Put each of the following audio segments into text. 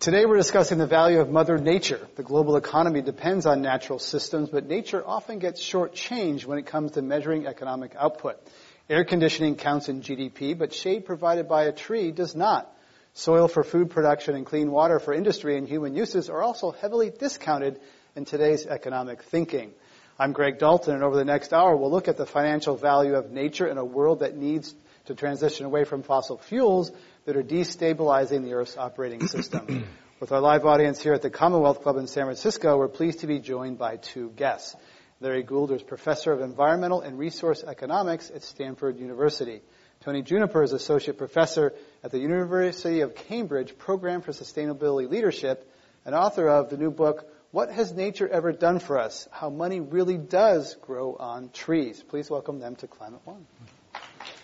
Today we're discussing the value of Mother Nature. The global economy depends on natural systems, but nature often gets shortchanged when it comes to measuring economic output. Air conditioning counts in GDP, but shade provided by a tree does not. Soil for food production and clean water for industry and human uses are also heavily discounted in today's economic thinking. I'm Greg Dalton, and over the next hour, we'll look at the financial value of nature in a world that needs to transition away from fossil fuels that are destabilizing the Earth's operating system. With our live audience here at the Commonwealth Club in San Francisco, we're pleased to be joined by two guests. Larry Goulder is Professor of Environmental and Resource Economics at Stanford University. Tony Juniper is Associate Professor at the University of Cambridge Program for Sustainability Leadership and author of the new book, What Has Nature Ever Done for Us? How Money Really Does Grow on Trees. Please welcome them to Climate One.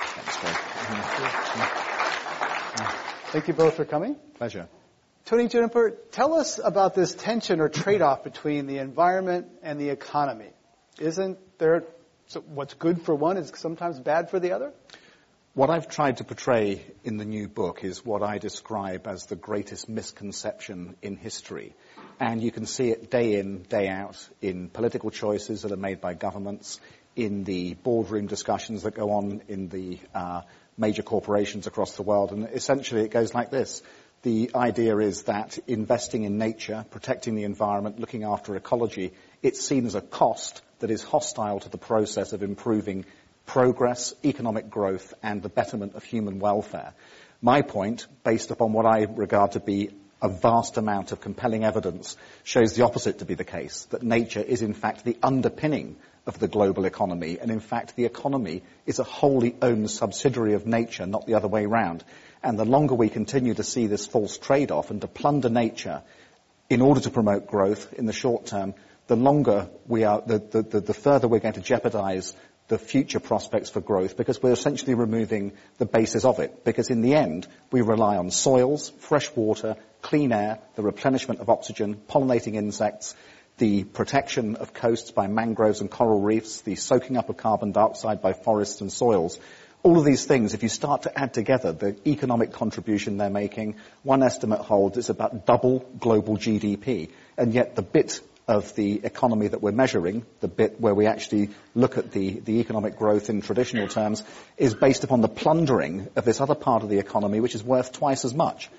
Thanks, Thank you both for coming. Pleasure. Tony Juniper, tell us about this tension or trade-off between the environment and the economy. Isn't there so what's good for one is sometimes bad for the other? What I've tried to portray in the new book is what I describe as the greatest misconception in history. And you can see it day in, day out in political choices that are made by governments, in the boardroom discussions that go on in the uh, major corporations across the world. And essentially it goes like this. The idea is that investing in nature, protecting the environment, looking after ecology, it's seen as a cost that is hostile to the process of improving progress, economic growth, and the betterment of human welfare. My point, based upon what I regard to be a vast amount of compelling evidence, shows the opposite to be the case, that nature is in fact the underpinning of the global economy. And in fact, the economy is a wholly owned subsidiary of nature, not the other way around. And the longer we continue to see this false trade-off and to plunder nature in order to promote growth in the short term, the longer we are, the, the, the further we're going to jeopardize the future prospects for growth because we're essentially removing the basis of it. Because in the end, we rely on soils, fresh water, clean air, the replenishment of oxygen, pollinating insects, the protection of coasts by mangroves and coral reefs, the soaking up of carbon dioxide by forests and soils. All of these things, if you start to add together the economic contribution they're making, one estimate holds it's about double global GDP. And yet the bit of the economy that we're measuring, the bit where we actually look at the, the economic growth in traditional terms, is based upon the plundering of this other part of the economy, which is worth twice as much.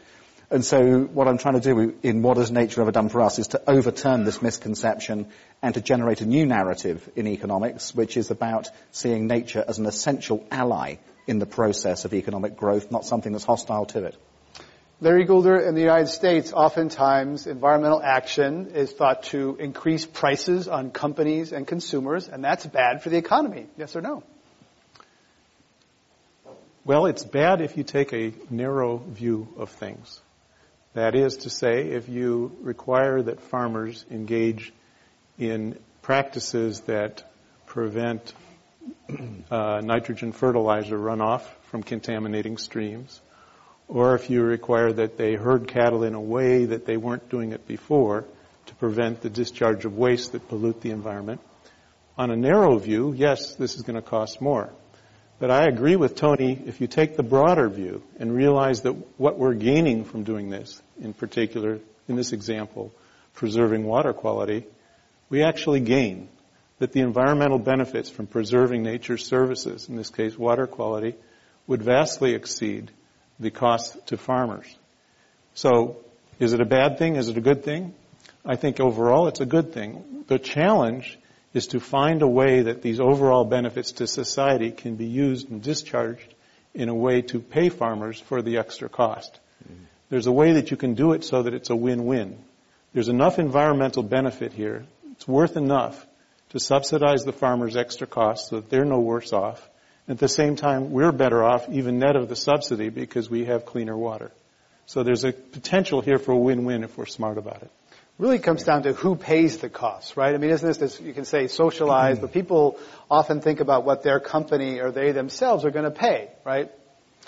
And so what I'm trying to do in What Has Nature Ever Done for Us is to overturn this misconception and to generate a new narrative in economics, which is about seeing nature as an essential ally in the process of economic growth, not something that's hostile to it. Larry Goulder, in the United States, oftentimes environmental action is thought to increase prices on companies and consumers, and that's bad for the economy. Yes or no? Well, it's bad if you take a narrow view of things. That is to say, if you require that farmers engage in practices that prevent uh, nitrogen fertilizer runoff from contaminating streams, or if you require that they herd cattle in a way that they weren't doing it before to prevent the discharge of waste that pollute the environment. On a narrow view, yes, this is going to cost more. But I agree with Tony, if you take the broader view and realize that what we're gaining from doing this, in particular, in this example, preserving water quality, we actually gain. That the environmental benefits from preserving nature's services, in this case water quality, would vastly exceed the cost to farmers. So, is it a bad thing? Is it a good thing? I think overall it's a good thing. The challenge is to find a way that these overall benefits to society can be used and discharged in a way to pay farmers for the extra cost. Mm-hmm. There's a way that you can do it so that it's a win-win. There's enough environmental benefit here. It's worth enough to subsidize the farmers' extra costs so that they're no worse off. At the same time, we're better off even net of the subsidy because we have cleaner water. So there's a potential here for a win-win if we're smart about it. Really comes down to who pays the costs, right? I mean, isn't this, you can say socialized, but people often think about what their company or they themselves are going to pay, right?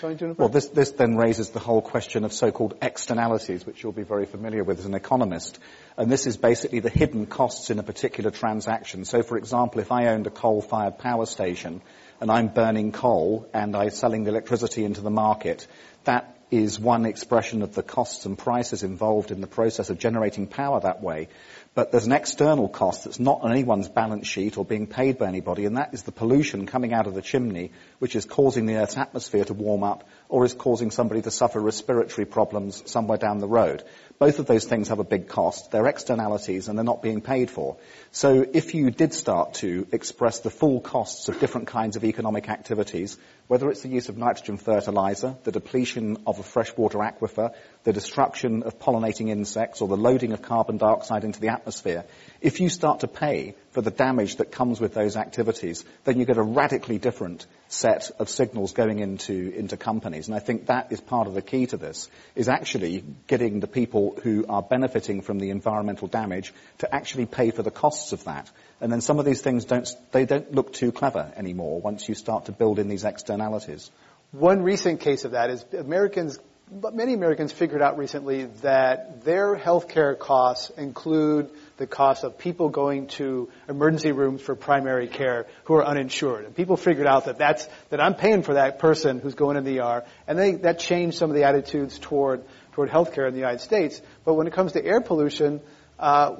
Well, this, this then raises the whole question of so-called externalities, which you'll be very familiar with as an economist. And this is basically the hidden costs in a particular transaction. So, for example, if I owned a coal-fired power station and I'm burning coal and I'm selling the electricity into the market, that is one expression of the costs and prices involved in the process of generating power that way. But there's an external cost that's not on anyone's balance sheet or being paid by anybody, and that is the pollution coming out of the chimney, which is causing the Earth's atmosphere to warm up or is causing somebody to suffer respiratory problems somewhere down the road. Both of those things have a big cost. They're externalities and they're not being paid for. So if you did start to express the full costs of different kinds of economic activities, whether it's the use of nitrogen fertilizer, the depletion of a freshwater aquifer, the destruction of pollinating insects, or the loading of carbon dioxide into the atmosphere, if you start to pay for the damage that comes with those activities, then you get a radically different set of signals going into, into companies. And I think that is part of the key to this, is actually getting the people who are benefiting from the environmental damage to actually pay for the costs of that. And then some of these things don't, they don't look too clever anymore once you start to build in these externalities. One recent case of that is Americans, but many Americans figured out recently that their healthcare costs include the cost of people going to emergency rooms for primary care who are uninsured. And people figured out that that's, that I'm paying for that person who's going in the ER. And they, that changed some of the attitudes toward, toward healthcare in the United States. But when it comes to air pollution, uh,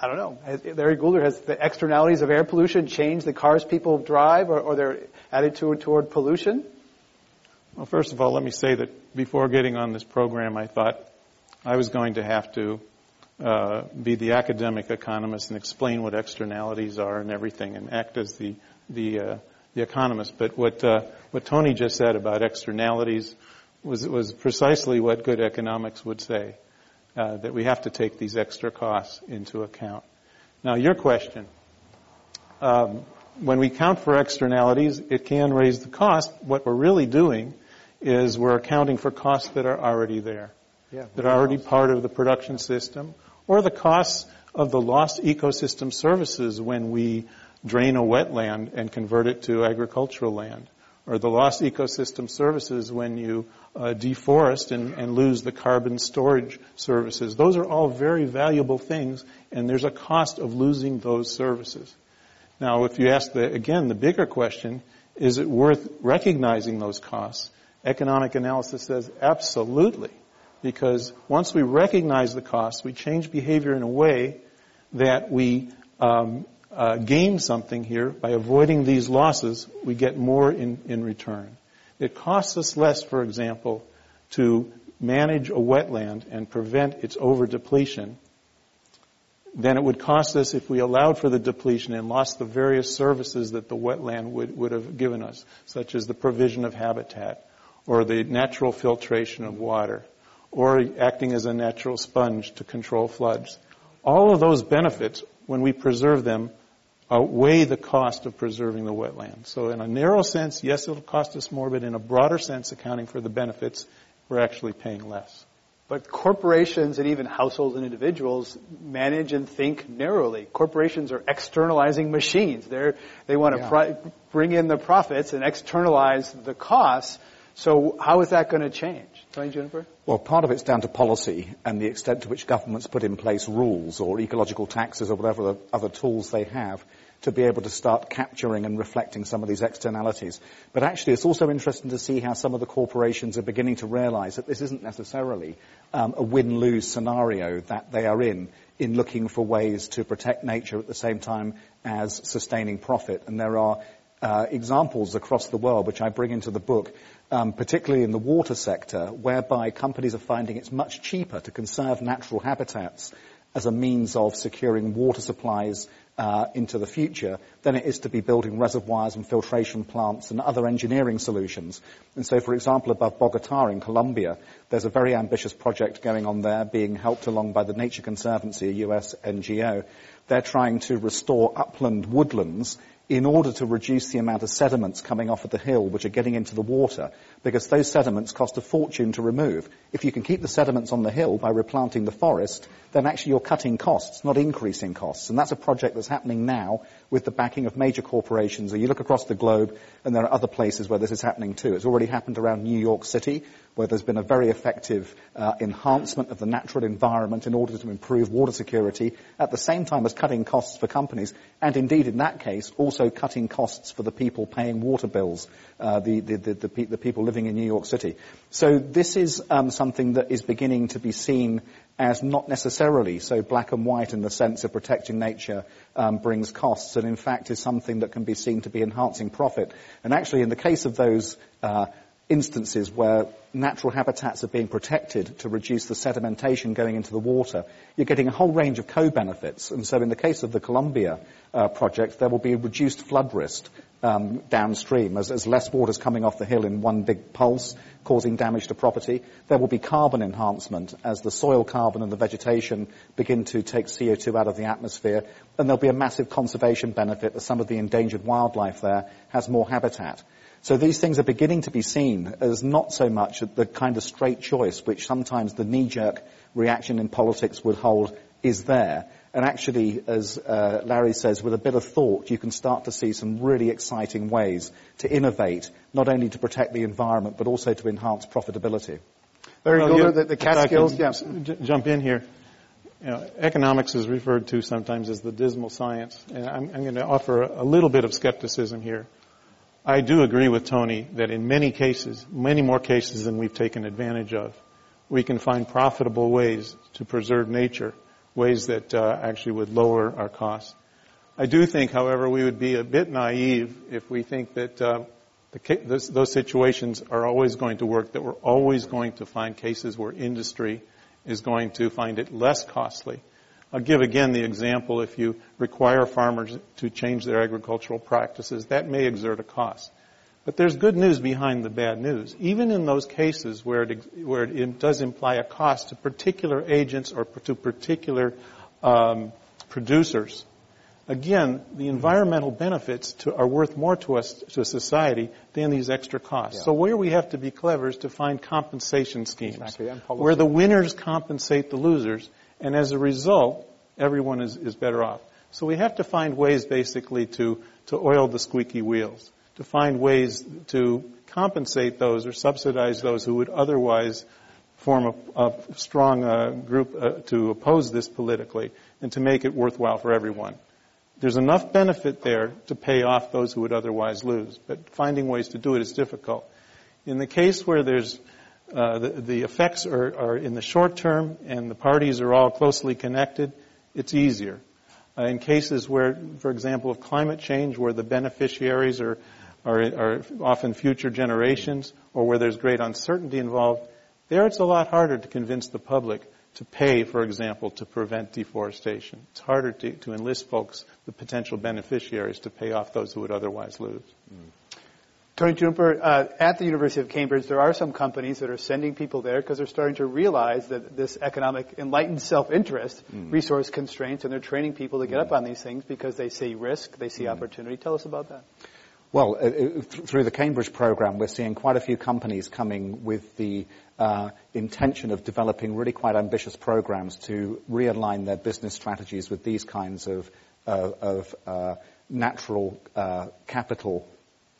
I don't know. Larry Goulder, has the externalities of air pollution changed the cars people drive or, or their attitude toward pollution? Well, first of all, let me say that before getting on this program, I thought I was going to have to uh, be the academic economist and explain what externalities are and everything, and act as the the uh, the economist. But what uh, what Tony just said about externalities was was precisely what good economics would say. Uh, that we have to take these extra costs into account. Now, your question. Um, when we count for externalities, it can raise the cost. What we're really doing is we're accounting for costs that are already there, yeah, that are already part of the production system, or the costs of the lost ecosystem services when we drain a wetland and convert it to agricultural land, or the lost ecosystem services when you uh, deforest and, and lose the carbon storage services. Those are all very valuable things, and there's a cost of losing those services. Now, if you ask the, again, the bigger question, is it worth recognizing those costs? Economic analysis says absolutely. Because once we recognize the costs, we change behavior in a way that we um, uh, gain something here by avoiding these losses. We get more in, in return. It costs us less, for example, to manage a wetland and prevent its over depletion than it would cost us if we allowed for the depletion and lost the various services that the wetland would, would have given us, such as the provision of habitat or the natural filtration of water or acting as a natural sponge to control floods. All of those benefits, when we preserve them, outweigh the cost of preserving the wetland. So in a narrow sense, yes, it'll cost us more, but in a broader sense, accounting for the benefits, we're actually paying less. But corporations and even households and individuals manage and think narrowly. Corporations are externalizing machines. They're, they want to yeah. bring in the profits and externalize the costs. So how is that going to change? Tony Juniper? Well, part of it's down to policy and the extent to which governments put in place rules or ecological taxes or whatever other tools they have to be able to start capturing and reflecting some of these externalities. But actually, it's also interesting to see how some of the corporations are beginning to realize that this isn't necessarily um, a win-lose scenario that they are in, in looking for ways to protect nature at the same time as sustaining profit. And there are uh, examples across the world, which I bring into the book, um, particularly in the water sector, whereby companies are finding it's much cheaper to conserve natural habitats as a means of securing water supplies uh, into the future than it is to be building reservoirs and filtration plants and other engineering solutions. And so, for example, above Bogota in Colombia, there's a very ambitious project going on there being helped along by the Nature Conservancy, a US NGO. They're trying to restore upland woodlands in order to reduce the amount of sediments coming off of the hill which are getting into the water, because those sediments cost a fortune to remove. If you can keep the sediments on the hill by replanting the forest, then actually you're cutting costs, not increasing costs. And that's a project that's happening now with the backing of major corporations. And you look across the globe, and there are other places where this is happening too. It's already happened around New York City, where there's been a very effective uh, enhancement of the natural environment in order to improve water security, at the same time as cutting costs for companies, and indeed in that case also cutting costs for the people paying water bills, uh, the, the, the, the, people living in New York City. So this is um, something that is beginning to be seen as not necessarily so black and white in the sense of protecting nature um, brings costs, and in fact is something that can be seen to be enhancing profit. And actually, in the case of those uh, instances where natural habitats are being protected to reduce the sedimentation going into the water, you're getting a whole range of co-benefits. And so in the case of the Colombia uh, project, there will be reduced flood risk um, downstream as, as less water is coming off the hill in one big pulse, causing damage to property. There will be carbon enhancement as the soil carbon and the vegetation begin to take CO2 out of the atmosphere. And there'll be a massive conservation benefit as some of the endangered wildlife there has more habitat. So these things are beginning to be seen as not so much the kind of straight choice which sometimes the knee-jerk reaction in politics would hold is there. And actually, as uh, Larry says, with a bit of thought, you can start to see some really exciting ways to innovate, not only to protect the environment, but also to enhance profitability. Larry well, Goulder, the, the Catskills, yeah. J- jump in here. You know, economics is referred to sometimes as the dismal science, and I'm, I'm going to offer a, a little bit of skepticism here. I do agree with Tony that in many cases, many more cases than we've taken advantage of, we can find profitable ways to preserve nature, ways that uh, actually would lower our costs. I do think, however, we would be a bit naive if we think that uh, the, those, those situations are always going to work, that we're always going to find cases where industry is going to find it less costly I'll give again the example if you require farmers to change their agricultural practices, that may exert a cost. But there's good news behind the bad news. Even in those cases where it, where it does imply a cost to particular agents or to particular um, producers, again, the environmental benefits to, are worth more to us, to society, than these extra costs. Yeah. So where we have to be clever is to find compensation schemes exactly. where the winners compensate the losers and as a result, everyone is, is better off. So we have to find ways basically to, to oil the squeaky wheels, to find ways to compensate those or subsidize those who would otherwise form a, a strong uh, group uh, to oppose this politically and to make it worthwhile for everyone. There's enough benefit there to pay off those who would otherwise lose, but finding ways to do it is difficult. In the case where there's uh, the, the, effects are, are, in the short term and the parties are all closely connected, it's easier. Uh, in cases where, for example, of climate change, where the beneficiaries are, are, are often future generations or where there's great uncertainty involved, there it's a lot harder to convince the public to pay, for example, to prevent deforestation. It's harder to, to enlist folks, the potential beneficiaries, to pay off those who would otherwise lose. Mm. Tony Juniper, uh, at the University of Cambridge, there are some companies that are sending people there because they're starting to realize that this economic enlightened self-interest, mm. resource constraints, and they're training people to get mm. up on these things because they see risk, they see mm. opportunity. Tell us about that. Well, uh, uh, through the Cambridge program, we're seeing quite a few companies coming with the uh, intention of developing really quite ambitious programs to realign their business strategies with these kinds of, uh, of uh, natural capital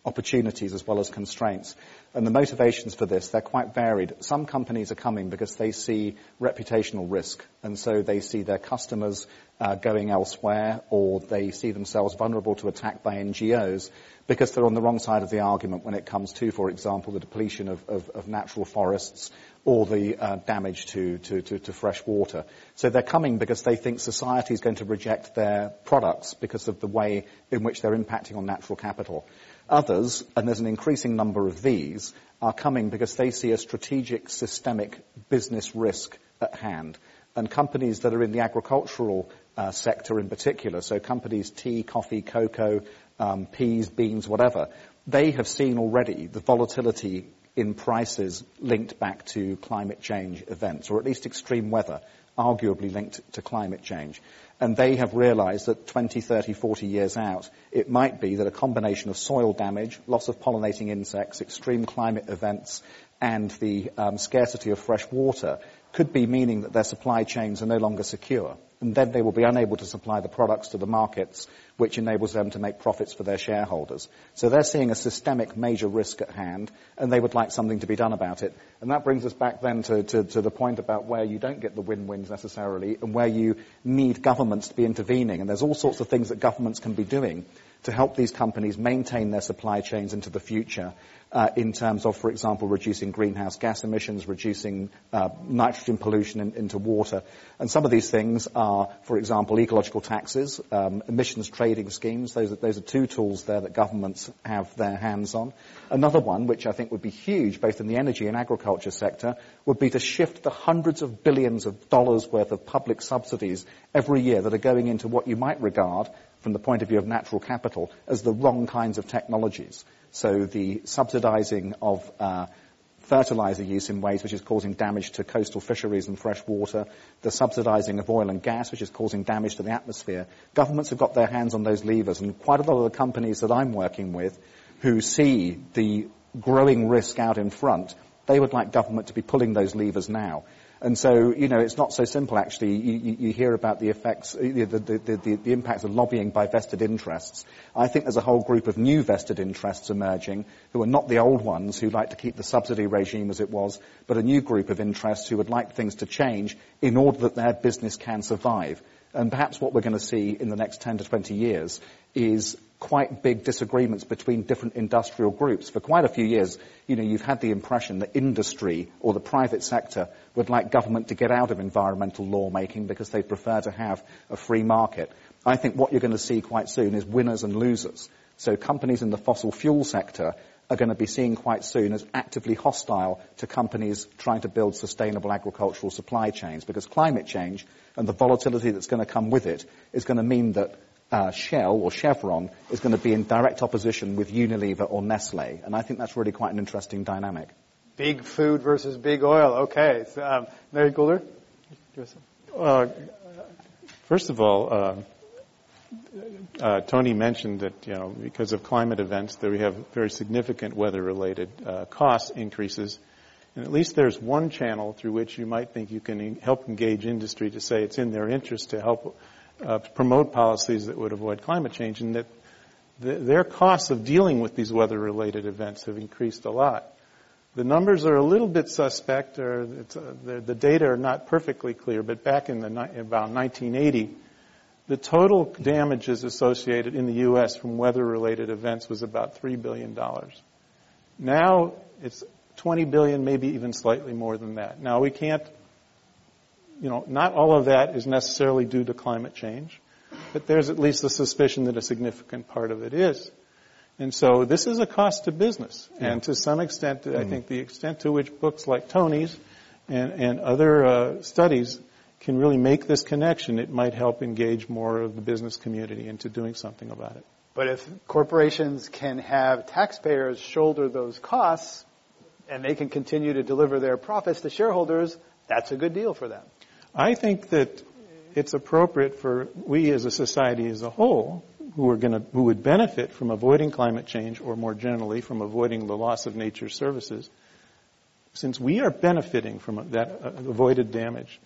opportunities as well as constraints. And the motivations for this, they're quite varied. Some companies are coming because they see reputational risk, and so they see their customers uh, going elsewhere, or they see themselves vulnerable to attack by NGOs because they're on the wrong side of the argument when it comes to, for example, the depletion of, of, of natural forests or the uh, damage to, to, to, to, fresh water. So they're coming because they think society is going to reject their products because of the way in which they're impacting on natural capital. Others, and there's an increasing number of these, are coming because they see a strategic systemic business risk at hand. And companies that are in the agricultural uh, sector in particular, so companies tea, coffee, cocoa, um, peas, beans, whatever, they have seen already the volatility in prices linked back to climate change events, or at least extreme weather. arguably linked to climate change. And they have realized that 20, 30, 40 years out, it might be that a combination of soil damage, loss of pollinating insects, extreme climate events, and the um, scarcity of fresh water could be meaning that their supply chains are no longer secure. And then they will be unable to supply the products to the markets, which enables them to make profits for their shareholders. So they're seeing a systemic major risk at hand, and they would like something to be done about it. And that brings us back then to, to, to the point about where you don't get the win-wins necessarily, and where you need governments to be intervening. And there's all sorts of things that governments can be doing to help these companies maintain their supply chains into the future uh, in terms of, for example, reducing greenhouse gas emissions, reducing uh, nitrogen pollution in, into water. And some of these things are, for example, ecological taxes, um, emissions trading schemes. Those are, those are two tools there that governments have their hands on. Another one, which I think would be huge, both in the energy and agriculture sector, would be to shift the hundreds of billions of dollars worth of public subsidies every year that are going into what you might regard, from the point of view of natural capital, as the wrong kinds of technologies. So the subsidizing of uh, fertilizer use in ways which is causing damage to coastal fisheries and fresh water, the subsidizing of oil and gas, which is causing damage to the atmosphere. Governments have got their hands on those levers, and quite a lot of the companies that I'm working with who see the growing risk out in front, they would like government to be pulling those levers now. And so, you know, it's not so simple actually. You, you you hear about the effects, the, the, the, the, impacts of lobbying by vested interests. I think there's a whole group of new vested interests emerging who are not the old ones who like to keep the subsidy regime as it was, but a new group of interests who would like things to change in order that their business can survive. And perhaps what we're going to see in the next 10 to 20 years is quite big disagreements between different industrial groups. For quite a few years, you know, you've had the impression that industry or the private sector would like government to get out of environmental lawmaking because they prefer to have a free market. I think what you're going to see quite soon is winners and losers. So companies in the fossil fuel sector are going to be seen quite soon as actively hostile to companies trying to build sustainable agricultural supply chains because climate change and the volatility that's going to come with it is going to mean that uh, Shell or Chevron is going to be in direct opposition with Unilever or Nestle. And I think that's really quite an interesting dynamic. Big food versus big oil. Okay. So, um, Larry Goulder? Uh, first of all, uh, uh, Tony mentioned that you know because of climate events that we have very significant weather-related uh, cost increases, and at least there's one channel through which you might think you can help engage industry to say it's in their interest to help uh, promote policies that would avoid climate change, and that the, their costs of dealing with these weather-related events have increased a lot. The numbers are a little bit suspect, or uh, the, the, data are not perfectly clear, but back in the, about 1980, the total damages associated in the U.S. from weather-related events was about $3 billion. Now it's 20 billion, maybe even slightly more than that. Now we can't, you know, not all of that is necessarily due to climate change, but there's at least the suspicion that a significant part of it is. And so this is a cost to business. Yeah. And to some extent, mm-hmm. I think the extent to which books like Tony's and, and other uh, studies can really make this connection, it might help engage more of the business community into doing something about it. But if corporations can have taxpayers shoulder those costs and they can continue to deliver their profits to shareholders, that's a good deal for them. I think that it's appropriate for we as a society as a whole who are going to who would benefit from avoiding climate change or more generally from avoiding the loss of nature's services since we are benefiting from that uh, avoided damage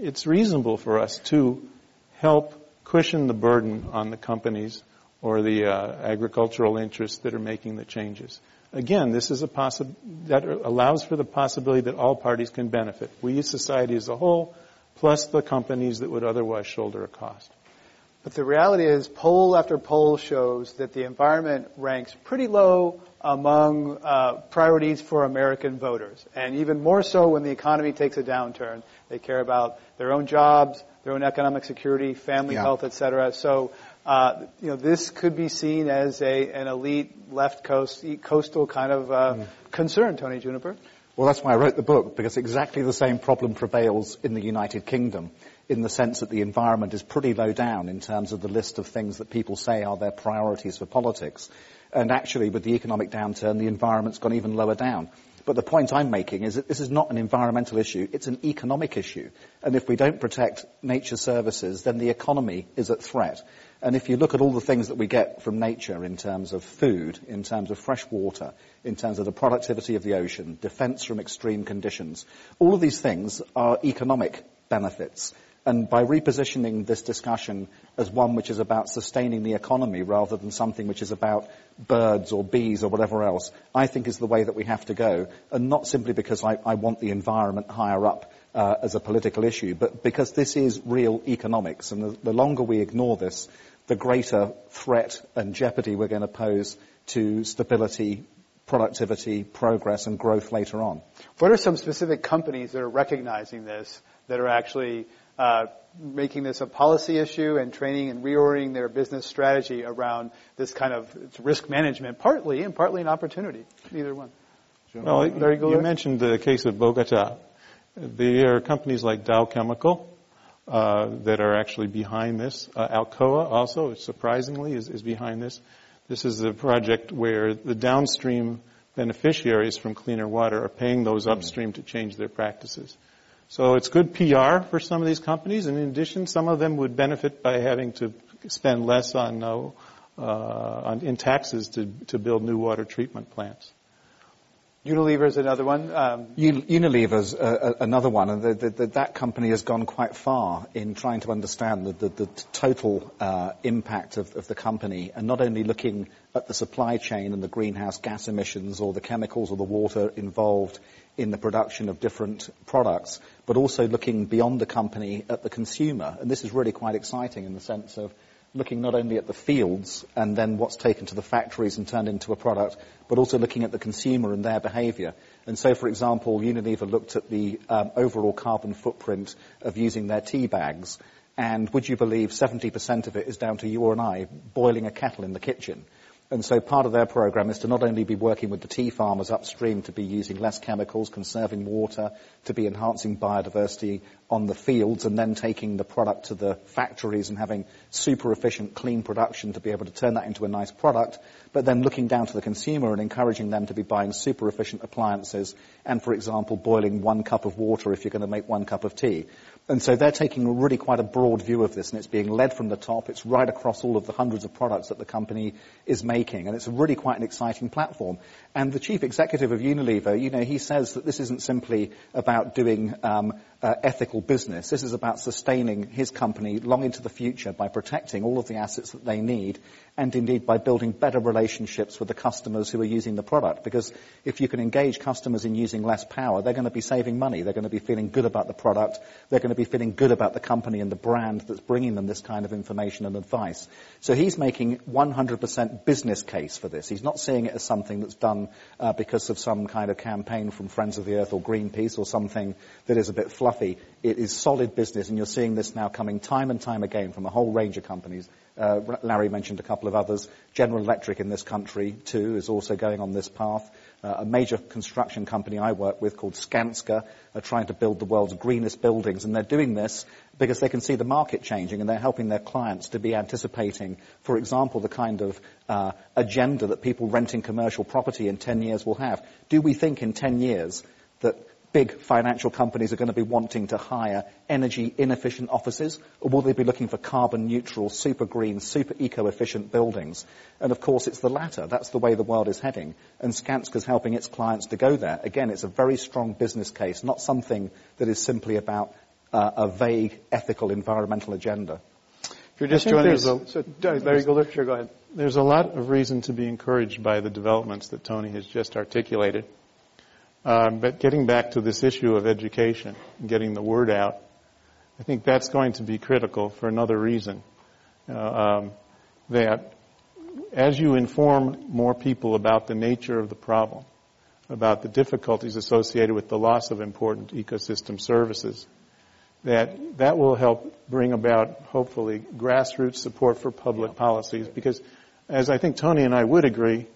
it's reasonable for us to help cushion the burden on the companies or the uh, agricultural interests that are making the changes. Again this is a possi- that allows for the possibility that all parties can benefit. We society as a whole plus the companies that would otherwise shoulder a cost but the reality is, poll after poll shows that the environment ranks pretty low among uh, priorities for American voters. And even more so when the economy takes a downturn. They care about their own jobs, their own economic security, family yeah. health, etc. So, uh, you know, this could be seen as a, an elite left coast, coastal kind of uh, mm. concern, Tony Juniper. Well, that's why I wrote the book, because exactly the same problem prevails in the United Kingdom in the sense that the environment is pretty low down in terms of the list of things that people say are their priorities for politics. And actually, with the economic downturn, the environment's gone even lower down. But the point I'm making is that this is not an environmental issue, it's an economic issue. And if we don't protect nature services, then the economy is at threat. And if you look at all the things that we get from nature in terms of food, in terms of fresh water, in terms of the productivity of the ocean, defense from extreme conditions, all of these things are economic benefits. And by repositioning this discussion as one which is about sustaining the economy rather than something which is about birds or bees or whatever else, I think is the way that we have to go. And not simply because I, I want the environment higher up uh, as a political issue, but because this is real economics. And the, the longer we ignore this, the greater threat and jeopardy we're going to pose to stability, productivity, progress, and growth later on. What are some specific companies that are recognizing this, that are actually uh, making this a policy issue and training and reorienting their business strategy around this kind of risk management, partly and partly an opportunity. Either one. Well, you, you mentioned the case of Bogota. There are companies like Dow Chemical uh, that are actually behind this. Uh, Alcoa also, surprisingly, is, is behind this. This is a project where the downstream beneficiaries from cleaner water are paying those upstream to change their practices. So it's good PR for some of these companies, and in addition, some of them would benefit by having to spend less on, uh, on in taxes to, to build new water treatment plants. Unilever is another one. Um, Unilever is uh, another one, and the, the, the, that company has gone quite far in trying to understand the the, total uh, impact of, of, the company, and not only looking at the supply chain and the greenhouse gas emissions or the chemicals or the water involved in the production of different products, but also looking beyond the company at the consumer. And this is really quite exciting in the sense of looking not only at the fields and then what's taken to the factories and turned into a product, but also looking at the consumer and their behavior. And so, for example, Unilever looked at the um, overall carbon footprint of using their tea bags, and would you believe 70% of it is down to you and I boiling a kettle in the kitchen? And so part of their program is to not only be working with the tea farmers upstream to be using less chemicals, conserving water, to be enhancing biodiversity on the fields and then taking the product to the factories and having super efficient clean production to be able to turn that into a nice product, but then looking down to the consumer and encouraging them to be buying super efficient appliances and, for example, boiling one cup of water if you're going to make one cup of tea. And so they're taking really quite a broad view of this, and it's being led from the top. It's right across all of the hundreds of products that the company is making, and it's really quite an exciting platform. And the chief executive of Unilever, you know, he says that this isn't simply about doing um, uh, ethical business. This is about sustaining his company long into the future by protecting all of the assets that they need and indeed by building better relationships with the customers who are using the product. Because if you can engage customers in using less power, they're going to be saving money. They're going to be feeling good about the product. They're going to be feeling good about the company and the brand that's bringing them this kind of information and advice. So he's making 100% business case for this. He's not seeing it as something that's done uh, because of some kind of campaign from Friends of the Earth or Greenpeace or something that is a bit fluffy. It is solid business, and you're seeing this now coming time and time again from a whole range of companies. Uh, Larry mentioned a couple of others. General Electric in this country, too, is also going on this path. Uh, a major construction company I work with called Skanska are trying to build the world's greenest buildings, and they're doing this because they can see the market changing, and they're helping their clients to be anticipating, for example, the kind of uh, agenda that people renting commercial property in 10 years will have. Do we think in 10 years that big financial companies are going to be wanting to hire energy inefficient offices, or will they be looking for carbon neutral, super green, super eco-efficient buildings? And of course, it's the latter. That's the way the world is heading. And Skanska's helping its clients to go there. Again, it's a very strong business case, not something that is simply about uh, a vague ethical environmental agenda. If you're just joining us, a, so, Larry Goulder, sure, go ahead. There's a lot of reason to be encouraged by the developments that Tony has just articulated. Um, but getting back to this issue of education and getting the word out, I think that's going to be critical for another reason. Uh, um, that as you inform more people about the nature of the problem, about the difficulties associated with the loss of important ecosystem services, that that will help bring about, hopefully, grassroots support for public policies. Because, as I think Tony and I would agree,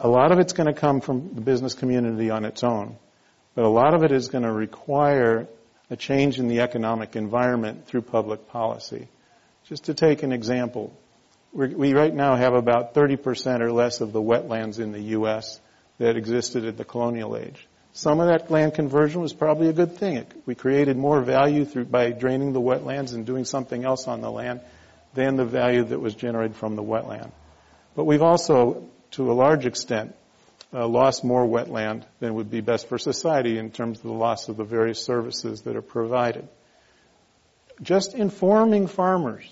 a lot of it's going to come from the business community on its own, but a lot of it is going to require a change in the economic environment through public policy. Just to take an example, we right now have about 30% or less of the wetlands in the U.S. that existed in the colonial age. Some of that land conversion was probably a good thing. We created more value through, by draining the wetlands and doing something else on the land than the value that was generated from the wetland. But we've also, to a large extent, uh, lost more wetland than would be best for society in terms of the loss of the various services that are provided. Just informing farmers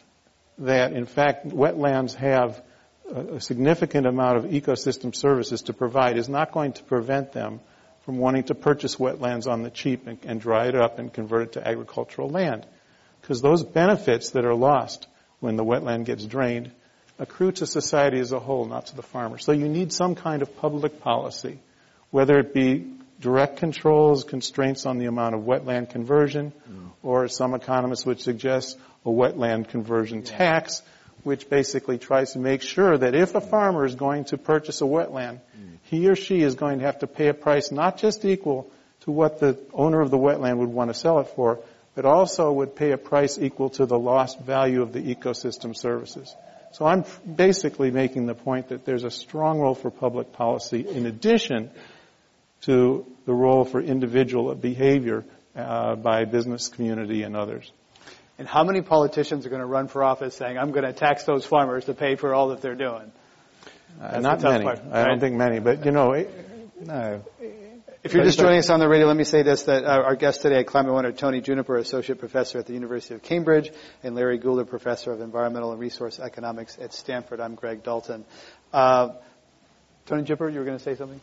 that, in fact, wetlands have a significant amount of ecosystem services to provide is not going to prevent them from wanting to purchase wetlands on the cheap and, and dry it up and convert it to agricultural land. Because those benefits that are lost when the wetland gets drained accrue to society as a whole, not to the farmer. So you need some kind of public policy, whether it be direct controls, constraints on the amount of wetland conversion, mm. or some economists would suggest a wetland conversion yeah. tax, which basically tries to make sure that if a farmer is going to purchase a wetland, mm. he or she is going to have to pay a price not just equal to what the owner of the wetland would want to sell it for, but also would pay a price equal to the lost value of the ecosystem services. So I'm basically making the point that there's a strong role for public policy in addition to the role for individual behavior uh, by business community and others. And how many politicians are going to run for office saying, I'm going to tax those farmers to pay for all that they're doing? Uh, not many. Part, right? I don't think many. But, you know, no. If you're just joining us on the radio, let me say this, that our guest today at Climate One are Tony Juniper, Associate Professor at the University of Cambridge, and Larry Goulder, Professor of Environmental and Resource Economics at Stanford. I'm Greg Dalton. Uh, Tony Juniper, you were going to say something?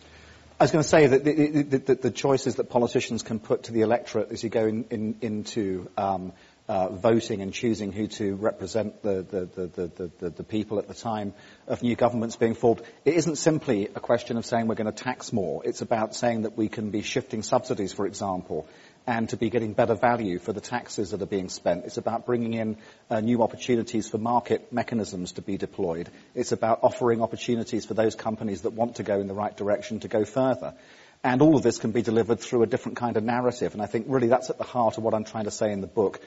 I was going to say that the, the, the, the, choices that politicians can put to the electorate as you go in, in, into um, uh, voting and choosing who to represent the, the, the, the, people at the time of new governments being formed. It isn't simply a question of saying we're going to tax more. It's about saying that we can be shifting subsidies, for example, and to be getting better value for the taxes that are being spent. It's about bringing in uh, new opportunities for market mechanisms to be deployed. It's about offering opportunities for those companies that want to go in the right direction to go further. And all of this can be delivered through a different kind of narrative. And I think really that's at the heart of what I'm trying to say in the book,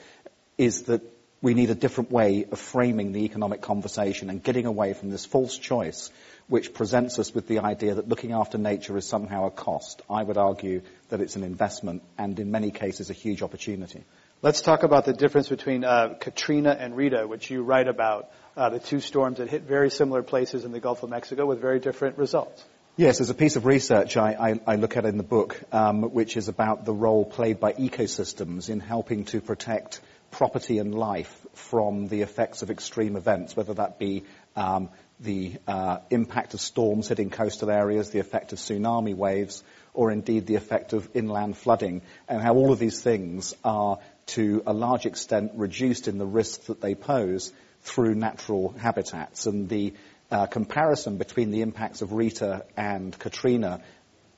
is that we need a different way of framing the economic conversation and getting away from this false choice which presents us with the idea that looking after nature is somehow a cost. I would argue that it's an investment and in many cases a huge opportunity. Let's talk about the difference between uh, Katrina and Rita, which you write about, uh, the two storms that hit very similar places in the Gulf of Mexico with very different results. Yes, there's a piece of research I, I, I look at in the book, um, which is about the role played by ecosystems in helping to protect property and life from the effects of extreme events, whether that be um, the uh, impact of storms hitting coastal areas, the effect of tsunami waves, or indeed the effect of inland flooding, and how all of these things are to a large extent reduced in the risks that they pose through natural habitats. And the uh, comparison between the impacts of Rita and Katrina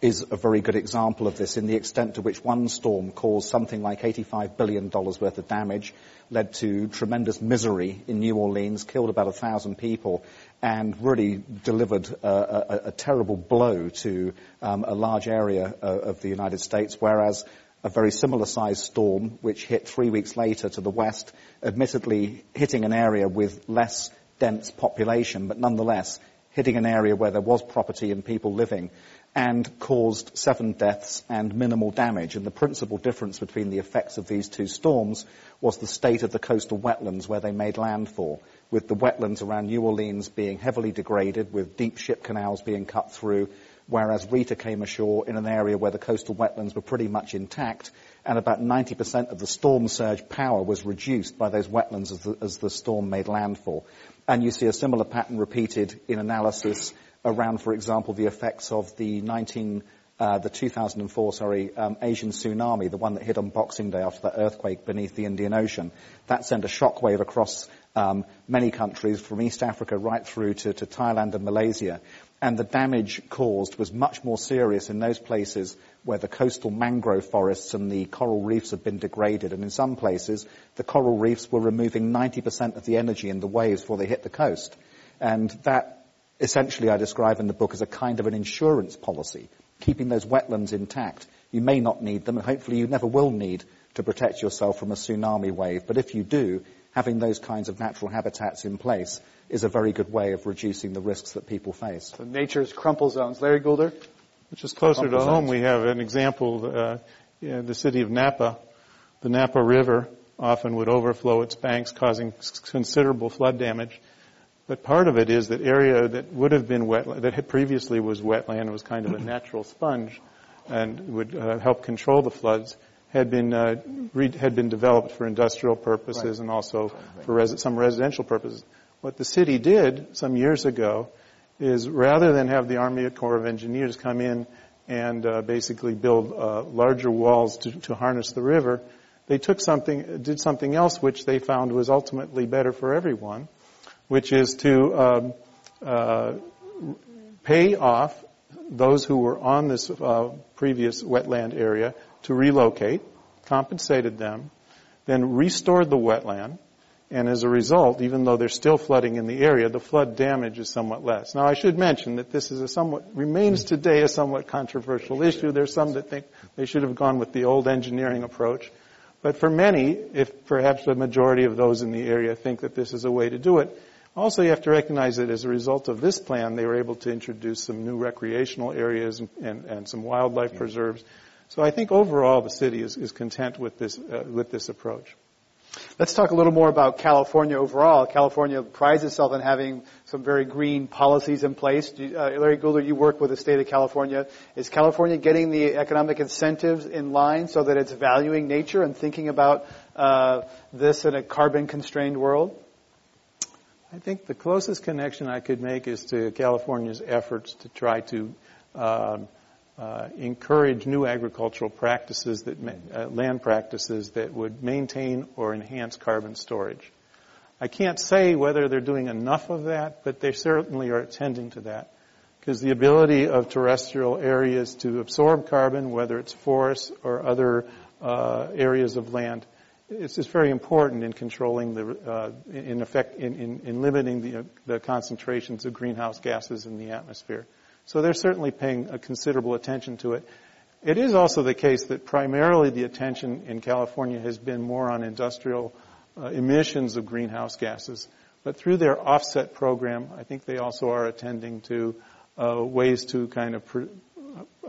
is a very good example of this in the extent to which one storm caused something like $85 billion worth of damage, led to tremendous misery in New Orleans, killed about a thousand people, and really delivered a, a, a terrible blow to um, a large area uh, of the United States, whereas a very similar sized storm, which hit three weeks later to the west, admittedly hitting an area with less dense population, but nonetheless hitting an area where there was property and people living and caused seven deaths and minimal damage. And the principal difference between the effects of these two storms was the state of the coastal wetlands where they made landfall, with the wetlands around New Orleans being heavily degraded, with deep ship canals being cut through, whereas Rita came ashore in an area where the coastal wetlands were pretty much intact, and about 90% of the storm surge power was reduced by those wetlands as the, as the storm made landfall. And you see a similar pattern repeated in analysis around, for example, the effects of the 19, uh, the 2004, sorry, um, Asian tsunami, the one that hit on Boxing Day after that earthquake beneath the Indian Ocean. That sent a shockwave across um, many countries, from East Africa right through to, to Thailand and Malaysia. And the damage caused was much more serious in those places where the coastal mangrove forests and the coral reefs have been degraded. And in some places, the coral reefs were removing 90% of the energy in the waves before they hit the coast. And that essentially I describe in the book as a kind of an insurance policy, keeping those wetlands intact. You may not need them, and hopefully you never will need to protect yourself from a tsunami wave. But if you do, having those kinds of natural habitats in place is a very good way of reducing the risks that people face. So nature's crumple zones. Larry Goulder? Which is closer to home. We have an example, uh, yeah, the city of Napa, the Napa River often would overflow its banks, causing considerable flood damage. But part of it is that area that would have been wet, that previously was wetland, was kind of a natural sponge, and would uh, help control the floods, had been uh, re- had been developed for industrial purposes right. and also right. for res- some residential purposes. What the city did some years ago is rather than have the Army Corps of Engineers come in and uh, basically build uh, larger walls to, to, harness the river, they took something, did something else which they found was ultimately better for everyone, which is to um, uh, pay off those who were on this uh, previous wetland area to relocate, compensated them, then restored the wetland, and as a result, even though there's still flooding in the area, the flood damage is somewhat less. Now, I should mention that this is a somewhat, remains today a somewhat controversial issue. There's some that think they should have gone with the old engineering approach. But for many, if perhaps the majority of those in the area think that this is a way to do it, also you have to recognize that as a result of this plan, they were able to introduce some new recreational areas and, and, and some wildlife preserves. So I think overall the city is, is content with this, uh, with this approach. Let's talk a little more about California overall. California prides itself on having some very green policies in place. Uh, Larry Goulder, you work with the state of California. Is California getting the economic incentives in line so that it's valuing nature and thinking about uh, this in a carbon-constrained world? I think the closest connection I could make is to California's efforts to try to um, uh, encourage new agricultural practices that uh, land practices that would maintain or enhance carbon storage. I can't say whether they're doing enough of that, but they certainly are attending to that. Because the ability of terrestrial areas to absorb carbon, whether it's forests or other uh, areas of land, it's very important in controlling the, uh, in effect, in, in, in limiting the, the concentrations of greenhouse gases in the atmosphere. So they're certainly paying a considerable attention to it. It is also the case that primarily the attention in California has been more on industrial uh, emissions of greenhouse gases. But through their offset program, I think they also are attending to uh, ways to kind of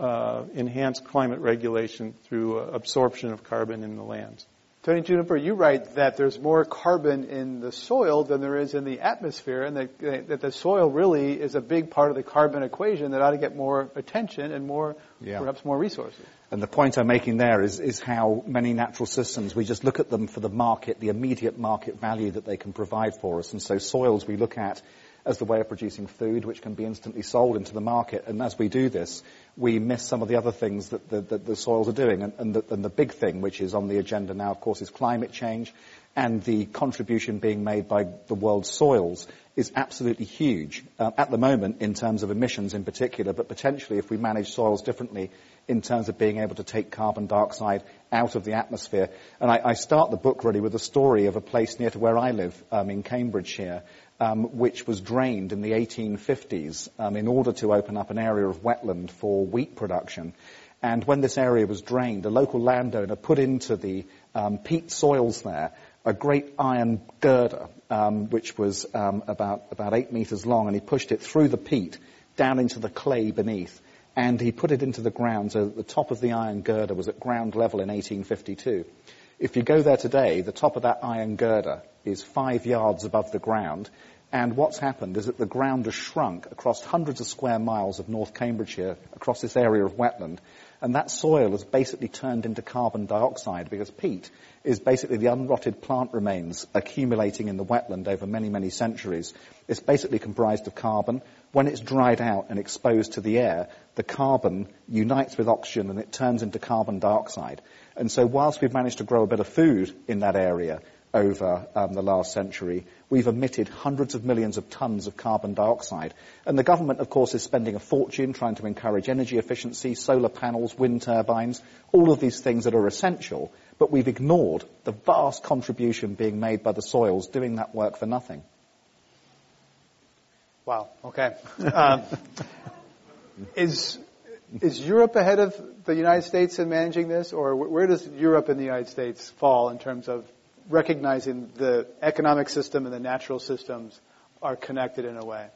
uh, enhance climate regulation through uh, absorption of carbon in the lands. Tony Juniper, you write that there's more carbon in the soil than there is in the atmosphere, and that, that the soil really is a big part of the carbon equation that ought to get more attention and more, yeah. perhaps more resources. And the point I'm making there is, is how many natural systems, we just look at them for the market, the immediate market value that they can provide for us. And so soils we look at as the way of producing food, which can be instantly sold into the market. And as we do this, we miss some of the other things that the, that the soils are doing. And, and, the, and the big thing, which is on the agenda now, of course, is climate change. And the contribution being made by the world's soils is absolutely huge uh, at the moment in terms of emissions in particular, but potentially if we manage soils differently in terms of being able to take carbon dioxide out of the atmosphere. And I, I start the book really with a story of a place near to where I live um, in Cambridgeshire um, which was drained in the 1850s um, in order to open up an area of wetland for wheat production. And when this area was drained, a local landowner put into the um, peat soils there a great iron girder, um, which was um, about, about eight meters long, and he pushed it through the peat down into the clay beneath. And he put it into the ground, so that the top of the iron girder was at ground level in 1852. If you go there today, the top of that iron girder is five yards above the ground, and what's happened is that the ground has shrunk across hundreds of square miles of North Cambridgeshire, across this area of wetland. And that soil has basically turned into carbon dioxide because peat is basically the unrotted plant remains accumulating in the wetland over many, many centuries. It's basically comprised of carbon. When it's dried out and exposed to the air, the carbon unites with oxygen and it turns into carbon dioxide. And so whilst we've managed to grow a bit of food in that area, over um, the last century, we've emitted hundreds of millions of tons of carbon dioxide. And the government, of course, is spending a fortune trying to encourage energy efficiency, solar panels, wind turbines, all of these things that are essential, but we've ignored the vast contribution being made by the soils doing that work for nothing. Wow, okay. Um, is, is Europe ahead of the United States in managing this, or where does Europe and the United States fall in terms of recognizing the economic system and the natural systems are connected in a way?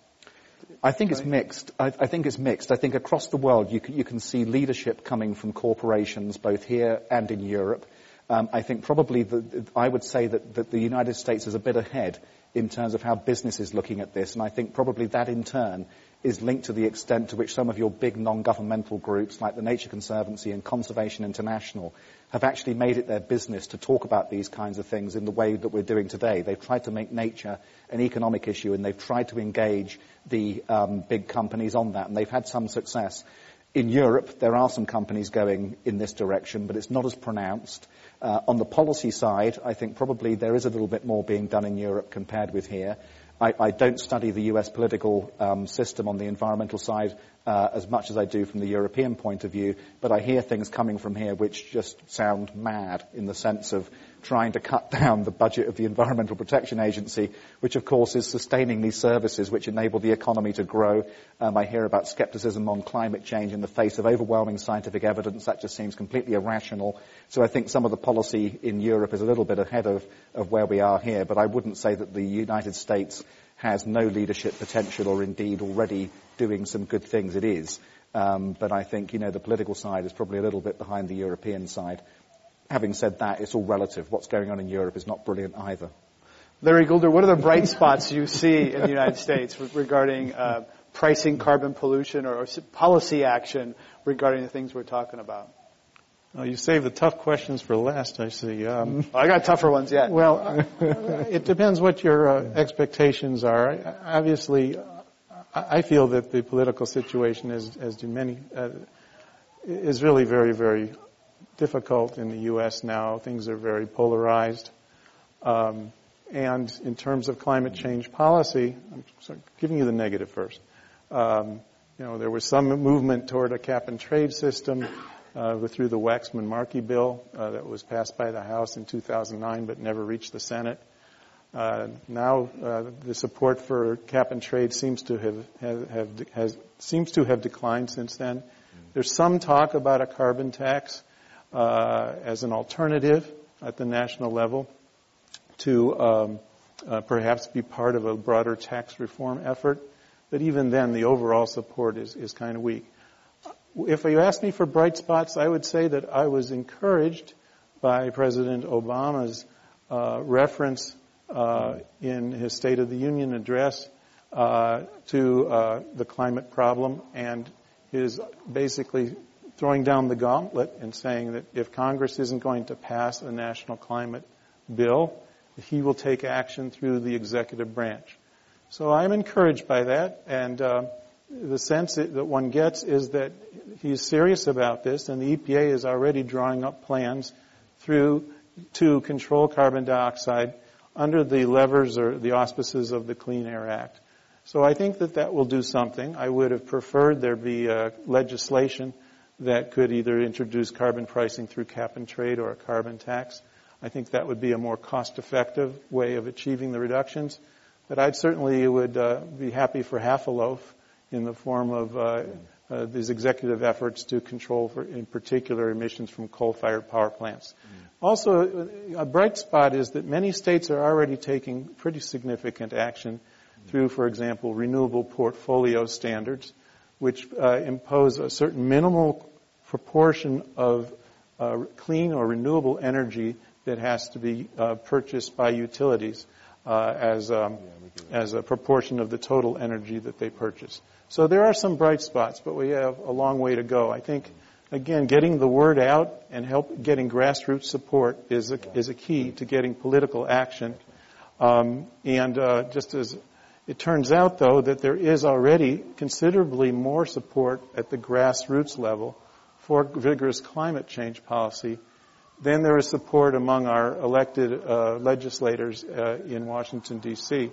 I think it's mixed. I, I, think it's mixed. I think across the world you can, you can see leadership coming from corporations, both here and in Europe. Um, I think probably the, I would say that, that the United States is a bit ahead in terms of how business is looking at this, and I think probably that in turn is linked to the extent to which some of your big non-governmental groups like the Nature Conservancy and Conservation International have actually made it their business to talk about these kinds of things in the way that we're doing today. They've tried to make nature an economic issue and they've tried to engage the um, big companies on that and they've had some success. In Europe, there are some companies going in this direction, but it's not as pronounced. Uh, on the policy side, I think probably there is a little bit more being done in Europe compared with here. I, I don't study the US political um, system on the environmental side uh, as much as I do from the European point of view, but I hear things coming from here which just sound mad in the sense of trying to cut down the budget of the Environmental Protection Agency, which of course is sustaining these services which enable the economy to grow. Um, I hear about skepticism on climate change in the face of overwhelming scientific evidence. That just seems completely irrational. So I think some of the policy in Europe is a little bit ahead of, of where we are here, but I wouldn't say that the United States has no leadership potential or indeed already doing some good things. It is. Um, but I think, you know, the political side is probably a little bit behind the European side. Having said that, it's all relative. What's going on in Europe is not brilliant either. Larry Goulder, what are the bright spots you see in the United States regarding uh, pricing carbon pollution or, or, policy action regarding the things we're talking about? Well, you save the tough questions for last, I see. Um, I got tougher ones yet. Well, it depends what your uh, expectations are. Obviously, I feel that the political situation, as, as do many, uh, is really very, very difficult in the U.S. now. Things are very polarized. Um, and in terms of climate change policy, I'm sorry, giving you the negative first. Um, you know, there was some movement toward a cap and trade system uh, through the Waxman-Markey bill uh, that was passed by the House in 2009, but never reached the Senate. Uh, now uh, the support for cap and trade seems to have, have, have has, seems to have declined since then. There's some talk about a carbon tax uh, as an alternative at the national level to um, uh, perhaps be part of a broader tax reform effort. But even then, the overall support is, is kind of weak. If you ask me for bright spots, I would say that I was encouraged by President Obama's uh, reference uh, in his State of the Union address uh, to uh, the climate problem and his basically throwing down the gauntlet and saying that if Congress isn't going to pass a national climate bill, he will take action through the executive branch. So I'm encouraged by that, and uh, the sense that one gets is that he's serious about this, and the EPA is already drawing up plans through to control carbon dioxide under the levers or the auspices of the Clean Air Act. So I think that that will do something. I would have preferred there be uh, legislation that could either introduce carbon pricing through cap and trade or a carbon tax. I think that would be a more cost-effective way of achieving the reductions. But I'd certainly would uh, be happy for half a loaf in the form of uh, uh, these executive efforts to control, for, in particular, emissions from coal-fired power plants. Mm. Also, a bright spot is that many states are already taking pretty significant action mm. through, for example, renewable portfolio standards, which uh, impose a certain minimal proportion of uh, clean or renewable energy that has to be uh, purchased by utilities uh, as um, as a proportion of the total energy that they purchase. So there are some bright spots, but we have a long way to go. I think, again, getting the word out and help getting grassroots support is a, is a key to getting political action. Um, and uh, just as it turns out, though, that there is already considerably more support at the grassroots level for vigorous climate change policy than there is support among our elected uh, legislators uh, in Washington, D.C.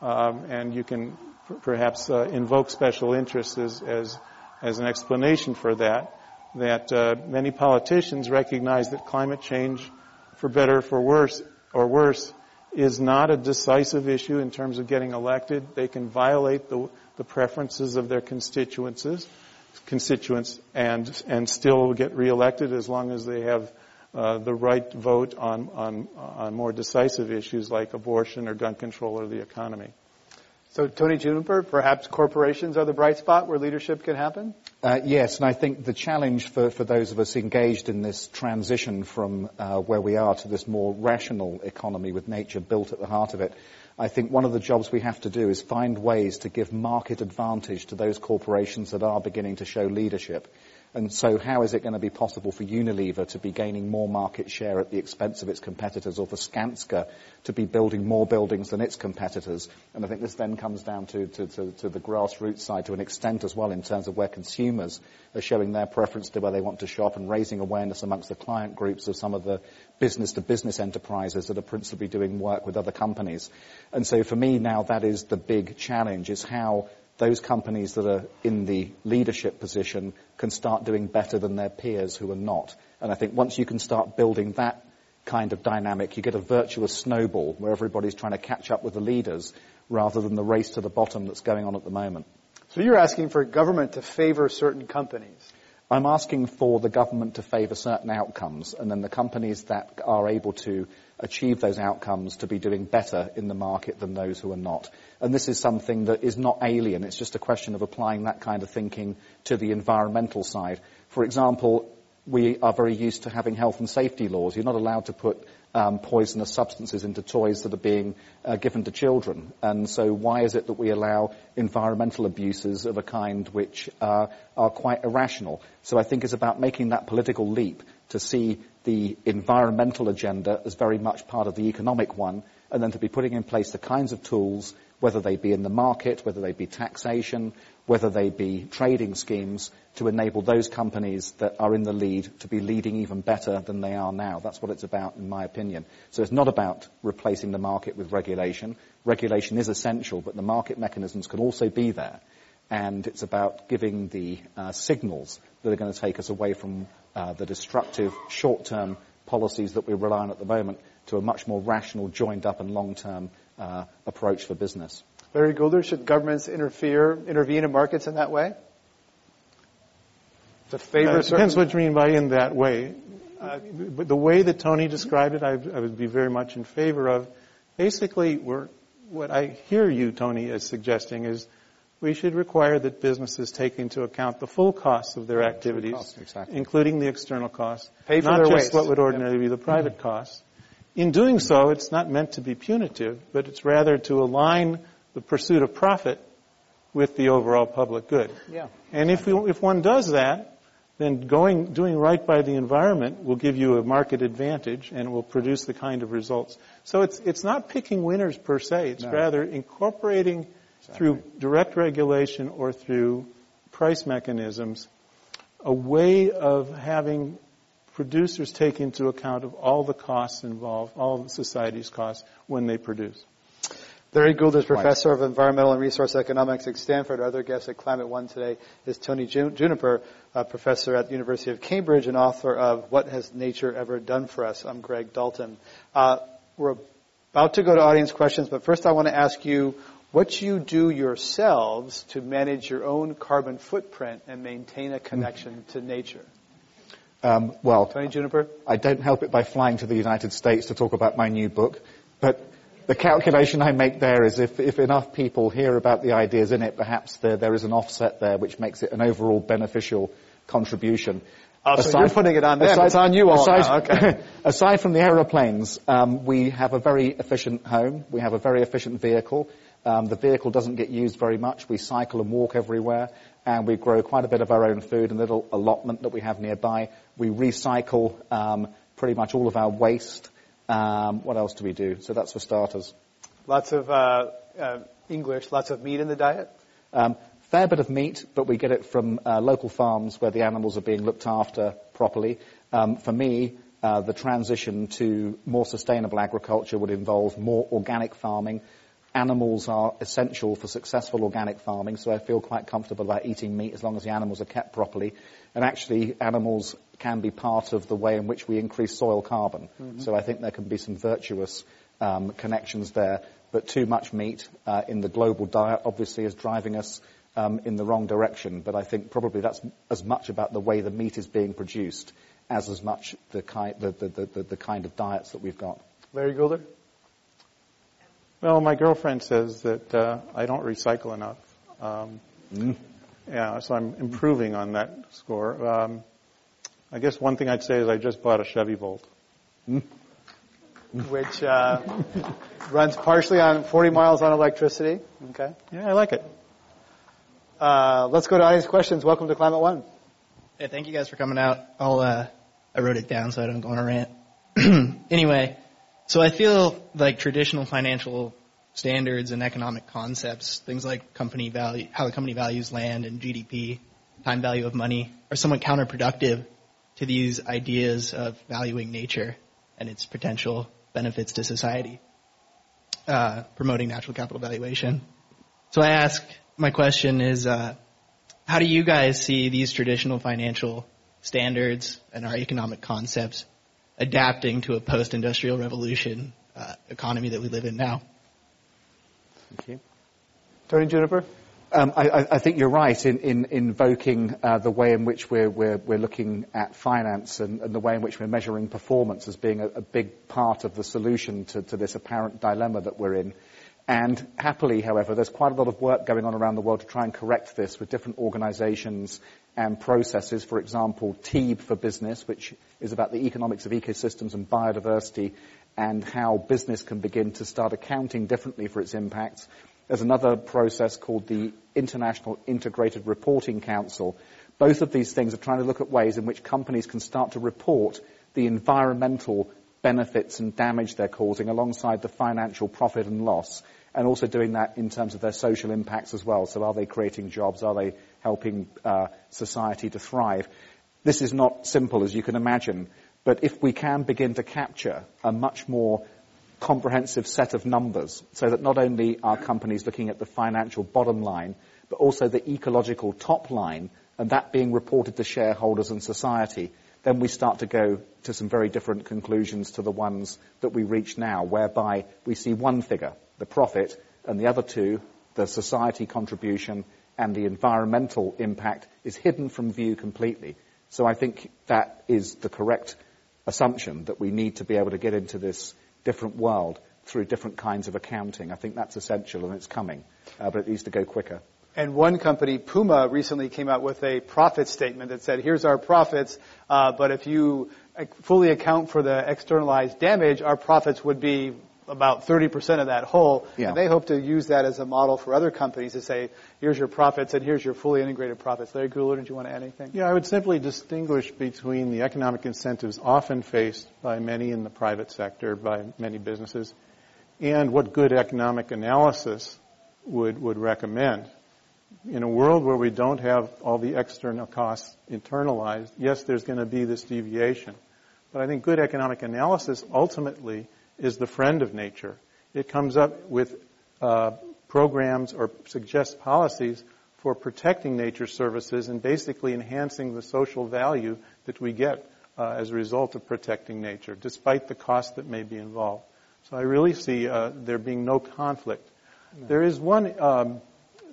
Um, and you can perhaps uh, invoke special interests as, as, as, an explanation for that, that uh, many politicians recognize that climate change, for better or for worse, or worse, is not a decisive issue in terms of getting elected. They can violate the, the preferences of their constituencies, constituents and, and still get reelected as long as they have uh, the right vote on, on, on more decisive issues like abortion or gun control or the economy. So, Tony Juniper, perhaps corporations are the bright spot where leadership can happen? Uh, yes, and I think the challenge for, for those of us engaged in this transition from uh, where we are to this more rational economy with nature built at the heart of it, I think one of the jobs we have to do is find ways to give market advantage to those corporations that are beginning to show leadership. And so how is it going to be possible for Unilever to be gaining more market share at the expense of its competitors or for Skanska to be building more buildings than its competitors? And I think this then comes down to, to, to, to the grassroots side to an extent as well in terms of where consumers are showing their preference to where they want to shop and raising awareness amongst the client groups of some of the business to business enterprises that are principally doing work with other companies. And so for me now that is the big challenge is how those companies that are in the leadership position can start doing better than their peers who are not. And I think once you can start building that kind of dynamic, you get a virtuous snowball where everybody's trying to catch up with the leaders rather than the race to the bottom that's going on at the moment. So you're asking for government to favor certain companies? I'm asking for the government to favour certain outcomes, and then the companies that are able to achieve those outcomes to be doing better in the market than those who are not. And this is something that is not alien. It's just a question of applying that kind of thinking to the environmental side. For example, we are very used to having health and safety laws. You're not allowed to put um, poisonous substances into toys that are being uh, given to children. And so why is it that we allow environmental abuses of a kind which uh, are quite irrational? So I think it's about making that political leap to see the environmental agenda as very much part of the economic one, and then to be putting in place the kinds of tools, whether they be in the market, whether they be taxation, whether they be trading schemes, to enable those companies that are in the lead to be leading even better than they are now. That's what it's about, in my opinion. So it's not about replacing the market with regulation. Regulation is essential, but the market mechanisms can also be there. And it's about giving the uh, signals that are going to take us away from uh, the destructive short-term policies that we rely on at the moment to a much more rational, joined up and long-term uh, approach for business. Larry Goulder, should governments interfere, intervene in markets in that way? To favor uh, depends what you mean by in that way. Uh, the way that Tony described it, I, I, would be very much in favor of. Basically, what I hear you, Tony, is suggesting is we should require that businesses take into account the full costs of their activities, costs, exactly. including the external costs, Pay not just waste. what would ordinarily yep. be the private mm-hmm. costs. In doing so, it's not meant to be punitive, but it's rather to align the pursuit of profit with the overall public good. Yeah. And if, we, if one does that, then going, doing right by the environment will give you a market advantage and will produce the kind of results. So it's, it's not picking winners per se. It's no. rather incorporating through direct regulation or through price mechanisms, a way of having producers take into account of all the costs involved, all of society's costs when they produce. Larry Goulder is professor of environmental and resource economics at Stanford. Our other guest at Climate One today is Tony Juniper, professor at the University of Cambridge and author of What Has Nature Ever Done for Us? I'm Greg Dalton. Uh, we're about to go to audience questions, but first I want to ask you what you do yourselves to manage your own carbon footprint and maintain a connection to nature. Um, well, Tony Juniper? I don't help it by flying to the United States to talk about my new book, but the calculation I make there is if, if enough people hear about the ideas in it, perhaps there, there is an offset there which makes it an overall beneficial contribution. Oh, so aside, you're putting it on them. Aside, it's on you all aside, Okay. aside from the aeroplanes, um, we have a very efficient home. We have a very efficient vehicle. Um, the vehicle doesn't get used very much. We cycle and walk everywhere, and we grow quite a bit of our own food. in A little allotment that we have nearby. We recycle um, pretty much all of our waste. Um, what else do we do? So that's for starters. Lots of uh, uh, English. Lots of meat in the diet. Um, fair bit of meat, but we get it from uh, local farms where the animals are being looked after properly. Um, for me, uh, the transition to more sustainable agriculture would involve more organic farming, animals are essential for successful organic farming, so I feel quite comfortable about eating meat as long as the animals are kept properly. And actually, animals can be part of the way in which we increase soil carbon. Mm-hmm. So I think there can be some virtuous um, connections there. But too much meat uh, in the global diet obviously is driving us um, in the wrong direction. But I think probably that's as much about the way the meat is being produced as as much the, ki- the, the, the, the kind of diets that we've got. Larry Goulder? Well, my girlfriend says that uh, I don't recycle enough. Um, mm. Yeah, so I'm improving on that score. Um, I guess one thing I'd say is I just bought a Chevy Volt. Mm. Which uh, runs partially on 40 miles on electricity. Okay. Yeah, I like it. Uh, let's go to audience questions. Welcome to Climate One. Hey, thank you guys for coming out. I'll, uh, I wrote it down so I don't go on a rant. anyway, so I feel like traditional financial standards and economic concepts, things like company value, how the company values land and GDP, time value of money, are somewhat counterproductive to these ideas of valuing nature and its potential benefits to society, uh, promoting natural capital valuation. So I ask, my question is, uh, how do you guys see these traditional financial standards and our economic concepts adapting to a post-industrial revolution uh, economy that we live in now? Thank you. Tony Juniper? Um, I, I, think you're right in, in invoking uh, the way in which we're, we're, we're looking at finance and, and, the way in which we're measuring performance as being a, a big part of the solution to, to, this apparent dilemma that we're in. And happily, however, there's quite a lot of work going on around the world to try and correct this with different organizations and processes. For example, TEEB for business, which is about the economics of ecosystems and biodiversity and how business can begin to start accounting differently for its impacts. There's another process called the International Integrated Reporting Council. Both of these things are trying to look at ways in which companies can start to report the environmental benefits and damage they're causing alongside the financial profit and loss and also doing that in terms of their social impacts as well. So are they creating jobs? Are they helping uh, society to thrive? This is not simple as you can imagine, but if we can begin to capture a much more comprehensive set of numbers so that not only are companies looking at the financial bottom line, but also the ecological top line, and that being reported to shareholders and society, then we start to go to some very different conclusions to the ones that we reach now, whereby we see one figure, the profit, and the other two, the society contribution and the environmental impact, is hidden from view completely. So I think that is the correct assumption that we need to be able to get into this different world through different kinds of accounting. I think that's essential and it's coming, uh, but it needs to go quicker. And one company, Puma, recently came out with a profit statement that said, here's our profits, uh, but if you fully account for the externalized damage, our profits would be about 30% of that whole. Yeah. And they hope to use that as a model for other companies to say, here's your profits and here's your fully integrated profits. Larry Goulder, did you want to add anything? Yeah, I would simply distinguish between the economic incentives often faced by many in the private sector, by many businesses, and what good economic analysis would, would recommend. In a world where we don't have all the external costs internalized, yes, there's going to be this deviation. But I think good economic analysis ultimately is the friend of nature. It comes up with uh, programs or suggests policies for protecting nature services and basically enhancing the social value that we get uh, as a result of protecting nature, despite the cost that may be involved. So I really see uh, there being no conflict. No. There is one um,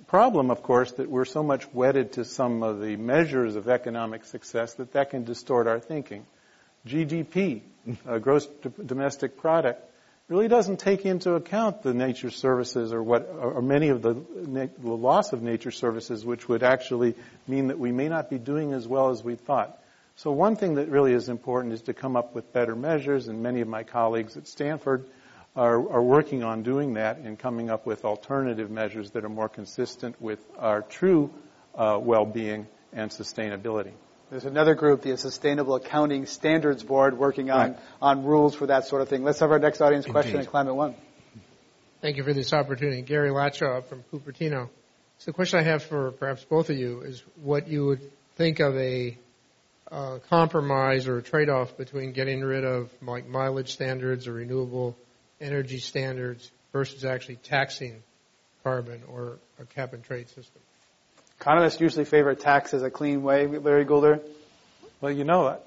problem, of course, that we're so much wedded to some of the measures of economic success that that can distort our thinking. GDP, uh, gross domestic product, really doesn't take into account the nature services or what, or many of the, the loss of nature services, which would actually mean that we may not be doing as well as we thought. So one thing that really is important is to come up with better measures, and many of my colleagues at Stanford are, are working on doing that and coming up with alternative measures that are more consistent with our true uh, well-being and sustainability. There's another group, the Sustainable Accounting Standards Board, working on, right. on rules for that sort of thing. Let's have our next audience Indeed. question at Climate One. Thank you for this opportunity. Gary Latshaw from Cupertino. So the question I have for perhaps both of you is what you would think of a uh, compromise or a trade-off between getting rid of like mileage standards or renewable energy standards versus actually taxing carbon or a cap and trade system. Economists usually favor tax as a clean way, Larry Goulder. Well, you know,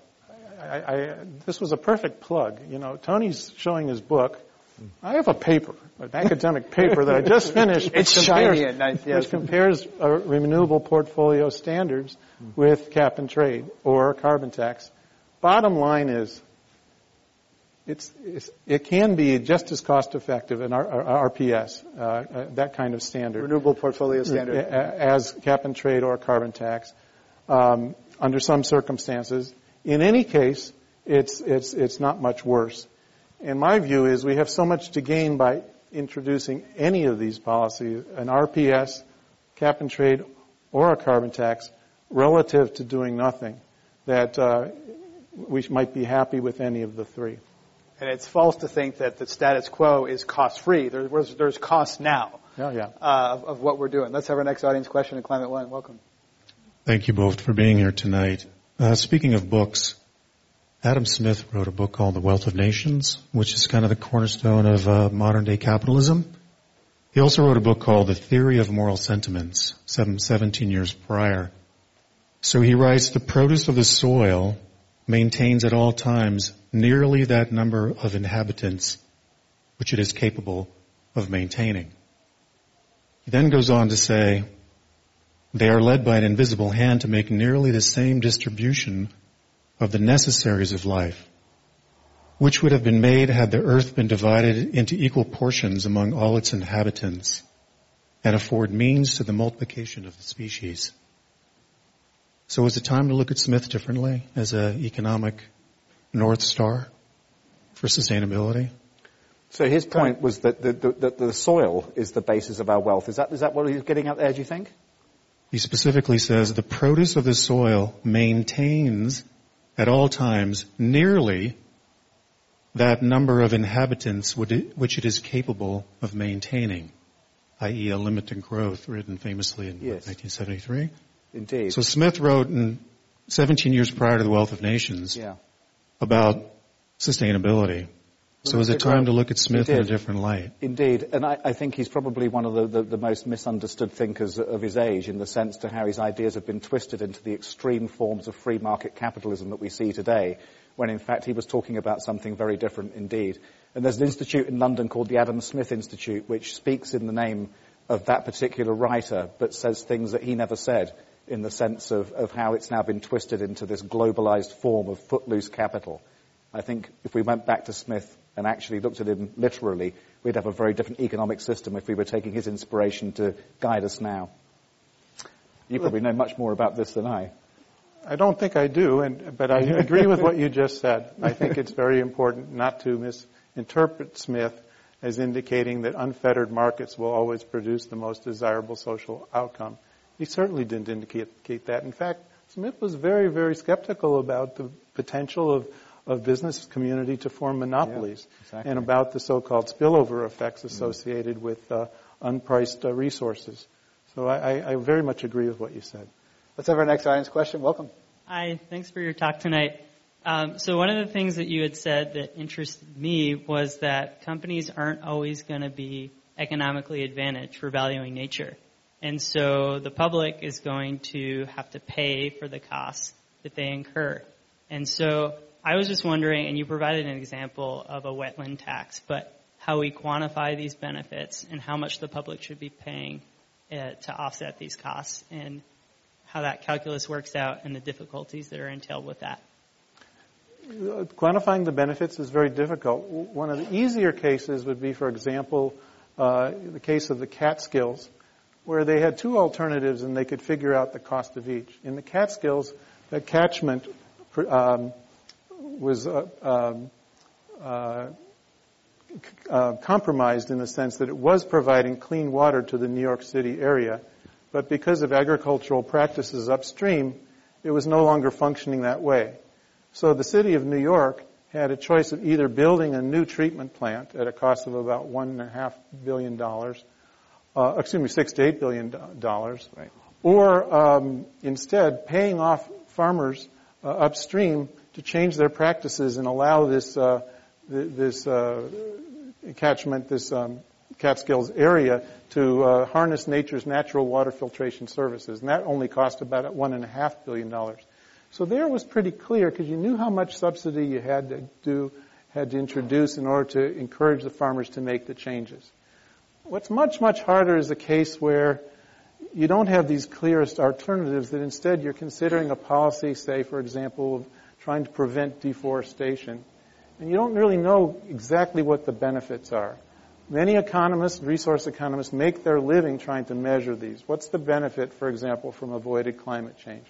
I, I, this was a perfect plug. You know, Tony's showing his book. I have a paper, an academic paper that I just finished. it's compares, shiny and nice, yes. Which compares renewable portfolio standards with cap and trade or carbon tax. Bottom line is, it's, it's, it can be just as cost effective in our, RPS, uh, uh, that kind of standard. Renewable portfolio standard. As cap and trade or carbon tax, um, under some circumstances. In any case, it's, it's, it's not much worse. And my view is we have so much to gain by introducing any of these policies, an RPS, cap and trade, or a carbon tax, relative to doing nothing, that uh, we might be happy with any of the three. And it's false to think that the status quo is cost free. There's, there's cost now yeah, yeah. Uh, of, of, what we're doing. Let's have our next audience question in Climate One. Welcome. Thank you both for being here tonight. Uh, speaking of books, Adam Smith wrote a book called The Wealth of Nations, which is kind of the cornerstone of uh, modern day capitalism. He also wrote a book called The Theory of Moral Sentiments, 17 years prior. So he writes, the produce of the soil maintains at all times nearly that number of inhabitants which it is capable of maintaining. He then goes on to say, they are led by an invisible hand to make nearly the same distribution of the necessaries of life, which would have been made had the earth been divided into equal portions among all its inhabitants and afford means to the multiplication of the species. So is it time to look at Smith differently as an economic North Star for sustainability? So his point was that the, the, the, soil is the basis of our wealth. Is that, is that what he's getting at there, do you think? He specifically says the produce of the soil maintains at all times nearly that number of inhabitants which it is capable of maintaining, i.e. a limited growth written famously in yes. 1973. Indeed. So Smith wrote in 17 years prior to the Wealth of Nations yeah about sustainability. So is it time to look at Smith in a different light? Indeed, and I, I think he's probably one of the, the, the, most misunderstood thinkers of his age in the sense to how his ideas have been twisted into the extreme forms of free market capitalism that we see today, when in fact he was talking about something very different indeed. And there's an institute in London called the Adam Smith Institute, which speaks in the name of that particular writer, but says things that he never said in the sense of, of how it's now been twisted into this globalized form of footloose capital. I think if we went back to Smith and actually looked at him literally, we'd have a very different economic system if we were taking his inspiration to guide us now. You probably know much more about this than I. I don't think I do, and, but I agree with what you just said. I think it's very important not to misinterpret Smith as indicating that unfettered markets will always produce the most desirable social outcome. He certainly didn't indicate that. In fact, Smith was very, very skeptical about the potential of, of business community to form monopolies yeah, exactly. and about the so-called spillover effects associated mm. with uh, unpriced uh, resources. So I, I, very much agree with what you said. Let's have our next audience question. Welcome. Hi, thanks for your talk tonight. Um, so one of the things that you had said that interested me was that companies aren't always going to be economically advantaged for valuing nature. And so the public is going to have to pay for the costs that they incur. And so I was just wondering, and you provided an example of a wetland tax, but how we quantify these benefits and how much the public should be paying uh, to offset these costs and how that calculus works out and the difficulties that are entailed with that. Quantifying the benefits is very difficult. One of the easier cases would be, for example, uh, the case of the Catskills where they had two alternatives and they could figure out the cost of each. In the Catskills, the catchment um, was uh, um, uh, uh, compromised in the sense that it was providing clean water to the New York City area, but because of agricultural practices upstream, it was no longer functioning that way. So the city of New York had a choice of either building a new treatment plant at a cost of about one and a half billion dollars, uh, excuse me, six to eight billion dollars, right. or um, instead paying off farmers uh, upstream to change their practices and allow this uh, this uh, catchment, this um, Catskills area, to uh, harness nature's natural water filtration services, and that only cost about one and a half billion dollars. So there was pretty clear because you knew how much subsidy you had to do, had to introduce in order to encourage the farmers to make the changes. What's much, much harder is a case where you don't have these clearest alternatives, that instead you're considering a policy, say, for example, of trying to prevent deforestation. And you don't really know exactly what the benefits are. Many economists, resource economists, make their living trying to measure these. What's the benefit, for example, from avoided climate change?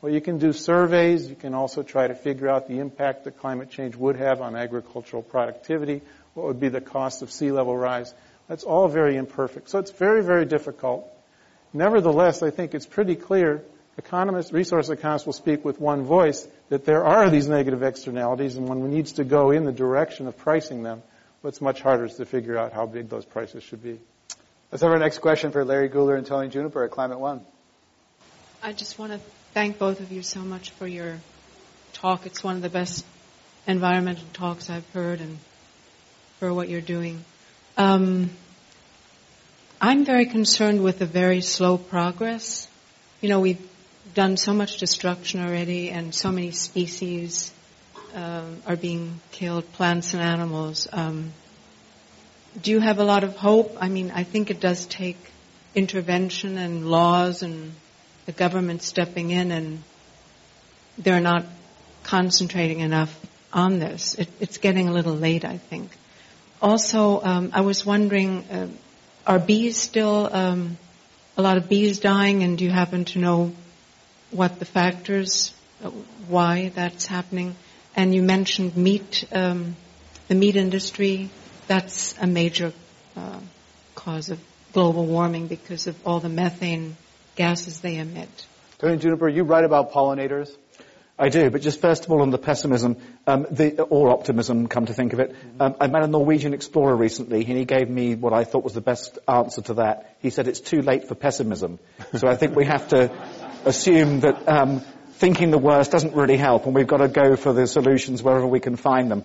Well, you can do surveys. You can also try to figure out the impact that climate change would have on agricultural productivity. What would be the cost of sea level rise? That's all very imperfect. So it's very, very difficult. Nevertheless, I think it's pretty clear economists, resource economists will speak with one voice that there are these negative externalities and when one needs to go in the direction of pricing them. What's much harder is to figure out how big those prices should be. Let's have our next question for Larry Goulder and Tony Juniper at Climate One. I just want to thank both of you so much for your talk. It's one of the best environmental talks I've heard and for what you're doing. Um, I'm very concerned with the very slow progress. You know, we've done so much destruction already and so many species um, are being killed, plants and animals. Um, do you have a lot of hope? I mean, I think it does take intervention and laws and the government stepping in, and they're not concentrating enough on this. It, it's getting a little late, I think. Also, um, I was wondering, uh, are bees still um, a lot of bees dying, and do you happen to know what the factors, uh, why that's happening? And you mentioned meat, um, the meat industry. That's a major uh, cause of global warming because of all the methane gases they emit. Tony Juniper, you write about pollinators. I do, but just first of all on the pessimism, um, the, or optimism, come to think of it. Um, I met a Norwegian explorer recently, and he gave me what I thought was the best answer to that. He said it's too late for pessimism. So I think we have to assume that um, thinking the worst doesn't really help, and we've got to go for the solutions wherever we can find them.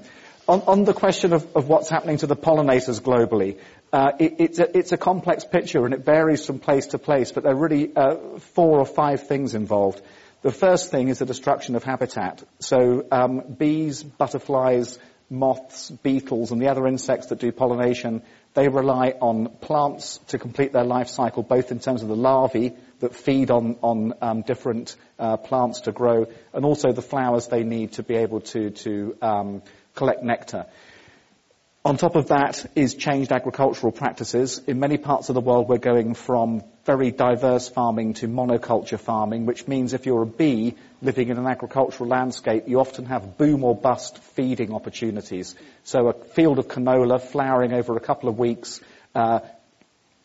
On, on the question of, of, what's happening to the pollinators globally, uh, it, it's, a, it's, a, complex picture and it varies from place to place, but there are really uh, four or five things involved. The first thing is the destruction of habitat. So um, bees, butterflies, moths, beetles, and the other insects that do pollination, they rely on plants to complete their life cycle, both in terms of the larvae that feed on, on um, different uh, plants to grow, and also the flowers they need to be able to, to um, collect nectar. On top of that is changed agricultural practices. In many parts of the world, we're going from very diverse farming to monoculture farming, which means if you're a bee living in an agricultural landscape, you often have boom or bust feeding opportunities. So a field of canola flowering over a couple of weeks uh,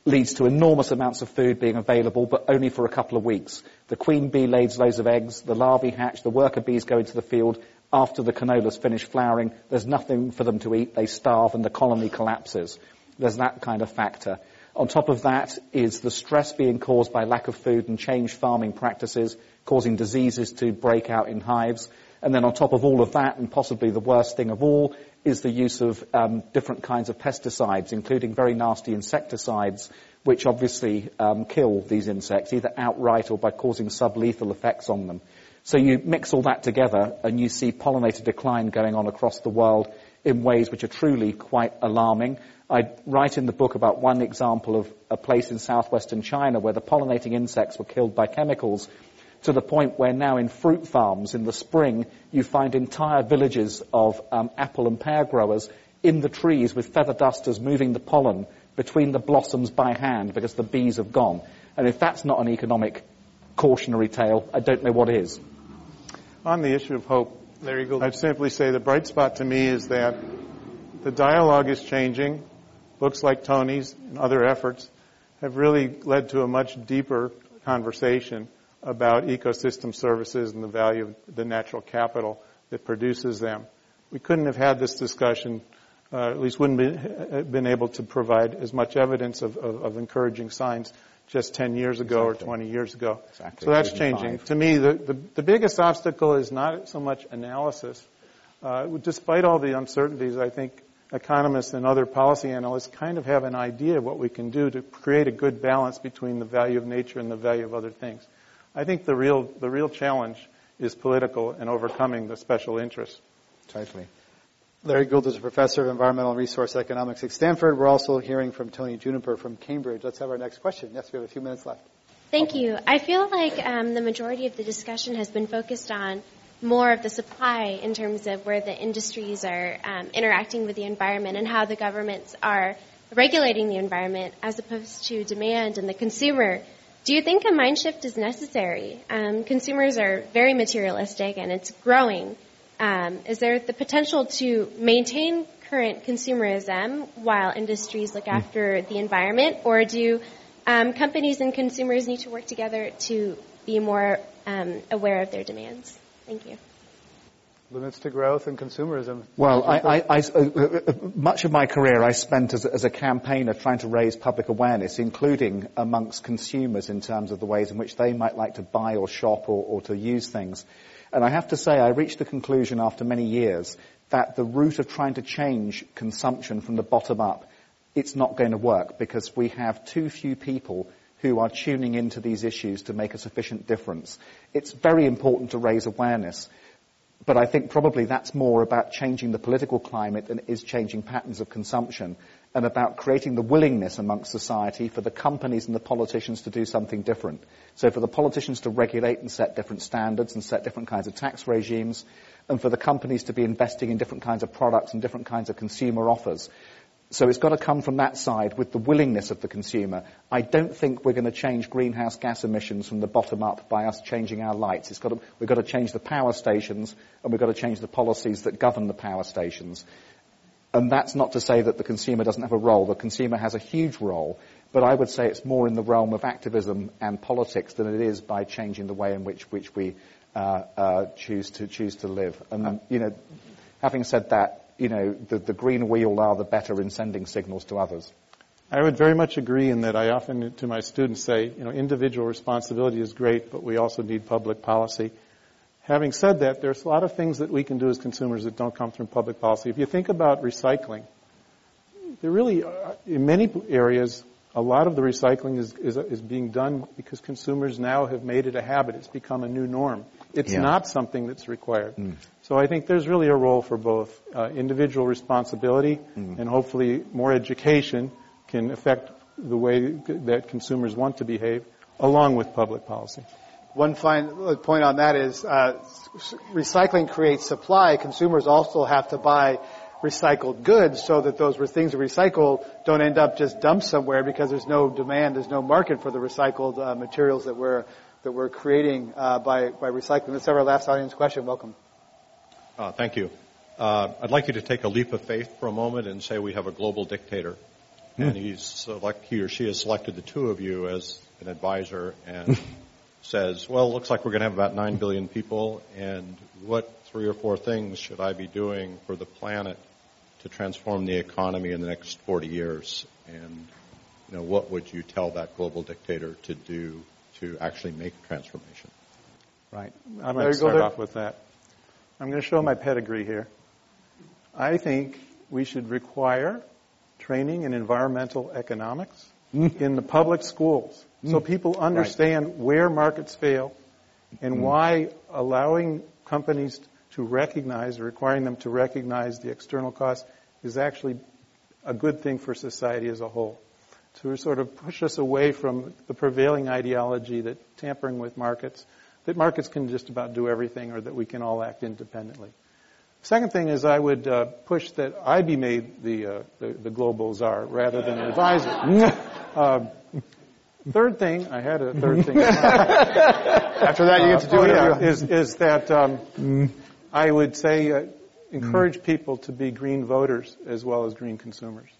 leads to enormous amounts of food being available, but only for a couple of weeks. The queen bee lays loads of eggs, the larvae hatch, the worker bees go into the field. After the canola's finished flowering, there's nothing for them to eat, they starve, and the colony collapses. There's that kind of factor. On top of that is the stress being caused by lack of food and changed farming practices, causing diseases to break out in hives. And then on top of all of that, and possibly the worst thing of all, is the use of um, different kinds of pesticides, including very nasty insecticides, which obviously um, kill these insects, either outright or by causing sublethal effects on them. So you mix all that together and you see pollinator decline going on across the world in ways which are truly quite alarming. I write in the book about one example of a place in southwestern China where the pollinating insects were killed by chemicals to the point where now in fruit farms in the spring you find entire villages of um, apple and pear growers in the trees with feather dusters moving the pollen between the blossoms by hand because the bees have gone. And if that's not an economic cautionary tale, I don't know what is. On the issue of hope, Larry Goulder, I'd simply say the bright spot to me is that the dialogue is changing. Books like Tony's and other efforts have really led to a much deeper conversation about ecosystem services and the value of the natural capital that produces them. We couldn't have had this discussion, uh, at least wouldn't have uh, been able to provide as much evidence of, of, of encouraging signs just 10 years ago exactly. or 20 years ago. Exactly. So that's changing. To me, the, the, the, biggest obstacle is not so much analysis. Uh, despite all the uncertainties, I think economists and other policy analysts kind of have an idea of what we can do to create a good balance between the value of nature and the value of other things. I think the real, the real challenge is political and overcoming the special interests. Totally. Larry Goulder is a professor of environmental resource economics at Stanford. We're also hearing from Tony Juniper from Cambridge. Let's have our next question. Yes, we have a few minutes left. Thank you. I feel like um, the majority of the discussion has been focused on more of the supply in terms of where the industries are um, interacting with the environment and how the governments are regulating the environment as opposed to demand and the consumer. Do you think a mind shift is necessary? Um, consumers are very materialistic and it's growing. Um, is there the potential to maintain current consumerism while industries look hmm. after the environment, or do um, companies and consumers need to work together to be more um, aware of their demands? Thank you. Limits to growth and consumerism. Well, I, I, I, uh, uh, much of my career I spent as, as, a campaigner trying to raise public awareness, including amongst consumers in terms of the ways in which they might like to buy or shop or, or to use things. And I have to say, I reached the conclusion after many years that the route of trying to change consumption from the bottom up, it's not going to work because we have too few people who are tuning into these issues to make a sufficient difference. It's very important to raise awareness. But I think probably that's more about changing the political climate than it is changing patterns of consumption and about creating the willingness amongst society for the companies and the politicians to do something different. So for the politicians to regulate and set different standards and set different kinds of tax regimes, and for the companies to be investing in different kinds of products and different kinds of consumer offers. So it's got to come from that side with the willingness of the consumer. I don't think we're going to change greenhouse gas emissions from the bottom up by us changing our lights. It's got to, we've got to change the power stations and we've got to change the policies that govern the power stations. And that's not to say that the consumer doesn't have a role. The consumer has a huge role, but I would say it's more in the realm of activism and politics than it is by changing the way in which, which we uh, uh, choose to choose to live. And you know, having said that, you know, the, the greener we all are, the better in sending signals to others. I would very much agree in that I often to my students say, you know, individual responsibility is great, but we also need public policy. Having said that, there's a lot of things that we can do as consumers that don't come from public policy. If you think about recycling, there really, are, in many areas, a lot of the recycling is, is, is, being done because consumers now have made it a habit. It's become a new norm. It's yeah. not something that's required. Mm. So I think there's really a role for both uh, individual responsibility mm. and hopefully more education can affect the way that consumers want to behave along with public policy. One fine point on that is uh, recycling creates supply. Consumers also have to buy recycled goods so that those things we recycle don't end up just dumped somewhere because there's no demand, there's no market for the recycled uh, materials that we're that we're creating uh, by by recycling. Let's have our last audience question. Welcome. Uh, thank you. Uh, I'd like you to take a leap of faith for a moment and say we have a global dictator, mm. and he's select, he or she has selected the two of you as an advisor and says, well, it looks like we're going to have about 9 billion people, and what three or four things should I be doing for the planet to transform the economy in the next 40 years? And, you know, what would you tell that global dictator to do to actually make a transformation? Right. I'm going to start off with that. I'm going to show my pedigree here. I think we should require training in environmental economics in the public schools so mm. people understand right. where markets fail and mm. why allowing companies to recognize or requiring them to recognize the external costs is actually a good thing for society as a whole. To sort of push us away from the prevailing ideology that tampering with markets, that markets can just about do everything or that we can all act independently. Second thing is I would uh, push that I be made the, uh, the, the, global czar rather than an advisor. uh, third thing, I had a third thing. After that, you get to do uh, it. Oh, yeah, is, is that um, I would say uh, encourage mm. people to be green voters as well as green consumers.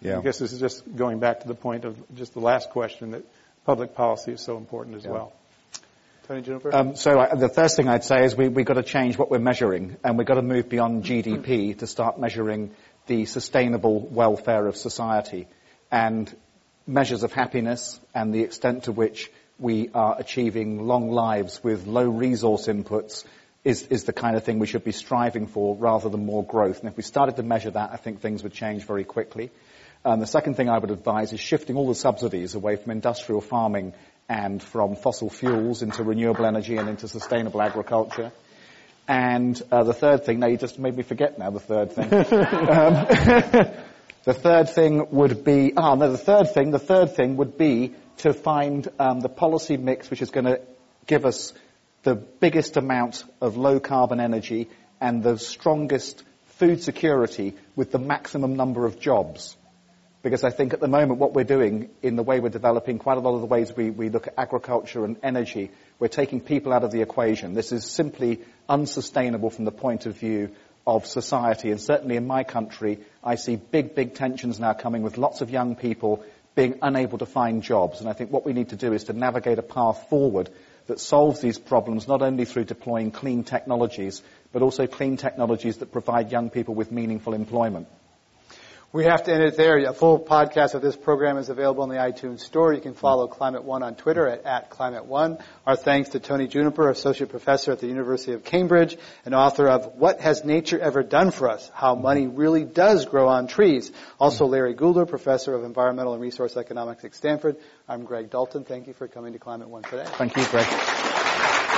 Yeah. I guess this is just going back to the point of just the last question that public policy is so important as yeah. well. Tony Juniper? Um, so I, the first thing I'd say is we, we've got to change what we're measuring, and we've got to move beyond GDP to start measuring the sustainable welfare of society and measures of happiness and the extent to which we are achieving long lives with low resource inputs is, is the kind of thing we should be striving for rather than more growth. And if we started to measure that, I think things would change very quickly. Um, the second thing I would advise is shifting all the subsidies away from industrial farming and from fossil fuels into renewable energy and into sustainable agriculture. And uh, the third thing, now you just made me forget now the third thing. um, the third thing would be, ah, no, the third thing, the third thing would be to find um, the policy mix which is going to give us the biggest amount of low carbon energy and the strongest food security with the maximum number of jobs. Because I think at the moment what we're doing in the way we're developing quite a lot of the ways we, we look at agriculture and energy, we're taking people out of the equation. This is simply unsustainable from the point of view of society. And certainly in my country, I see big, big tensions now coming with lots of young people being unable to find jobs. And I think what we need to do is to navigate a path forward that solves these problems not only through deploying clean technologies, but also clean technologies that provide young people with meaningful employment. We have to end it there. A full podcast of this program is available in the iTunes Store. You can follow Climate One on Twitter at, at Climate One. Our thanks to Tony Juniper, Associate Professor at the University of Cambridge and author of What Has Nature Ever Done for Us? How Money Really Does Grow on Trees. Also Larry Goulder, Professor of Environmental and Resource Economics at Stanford. I'm Greg Dalton. Thank you for coming to Climate One today. Thank you, Greg.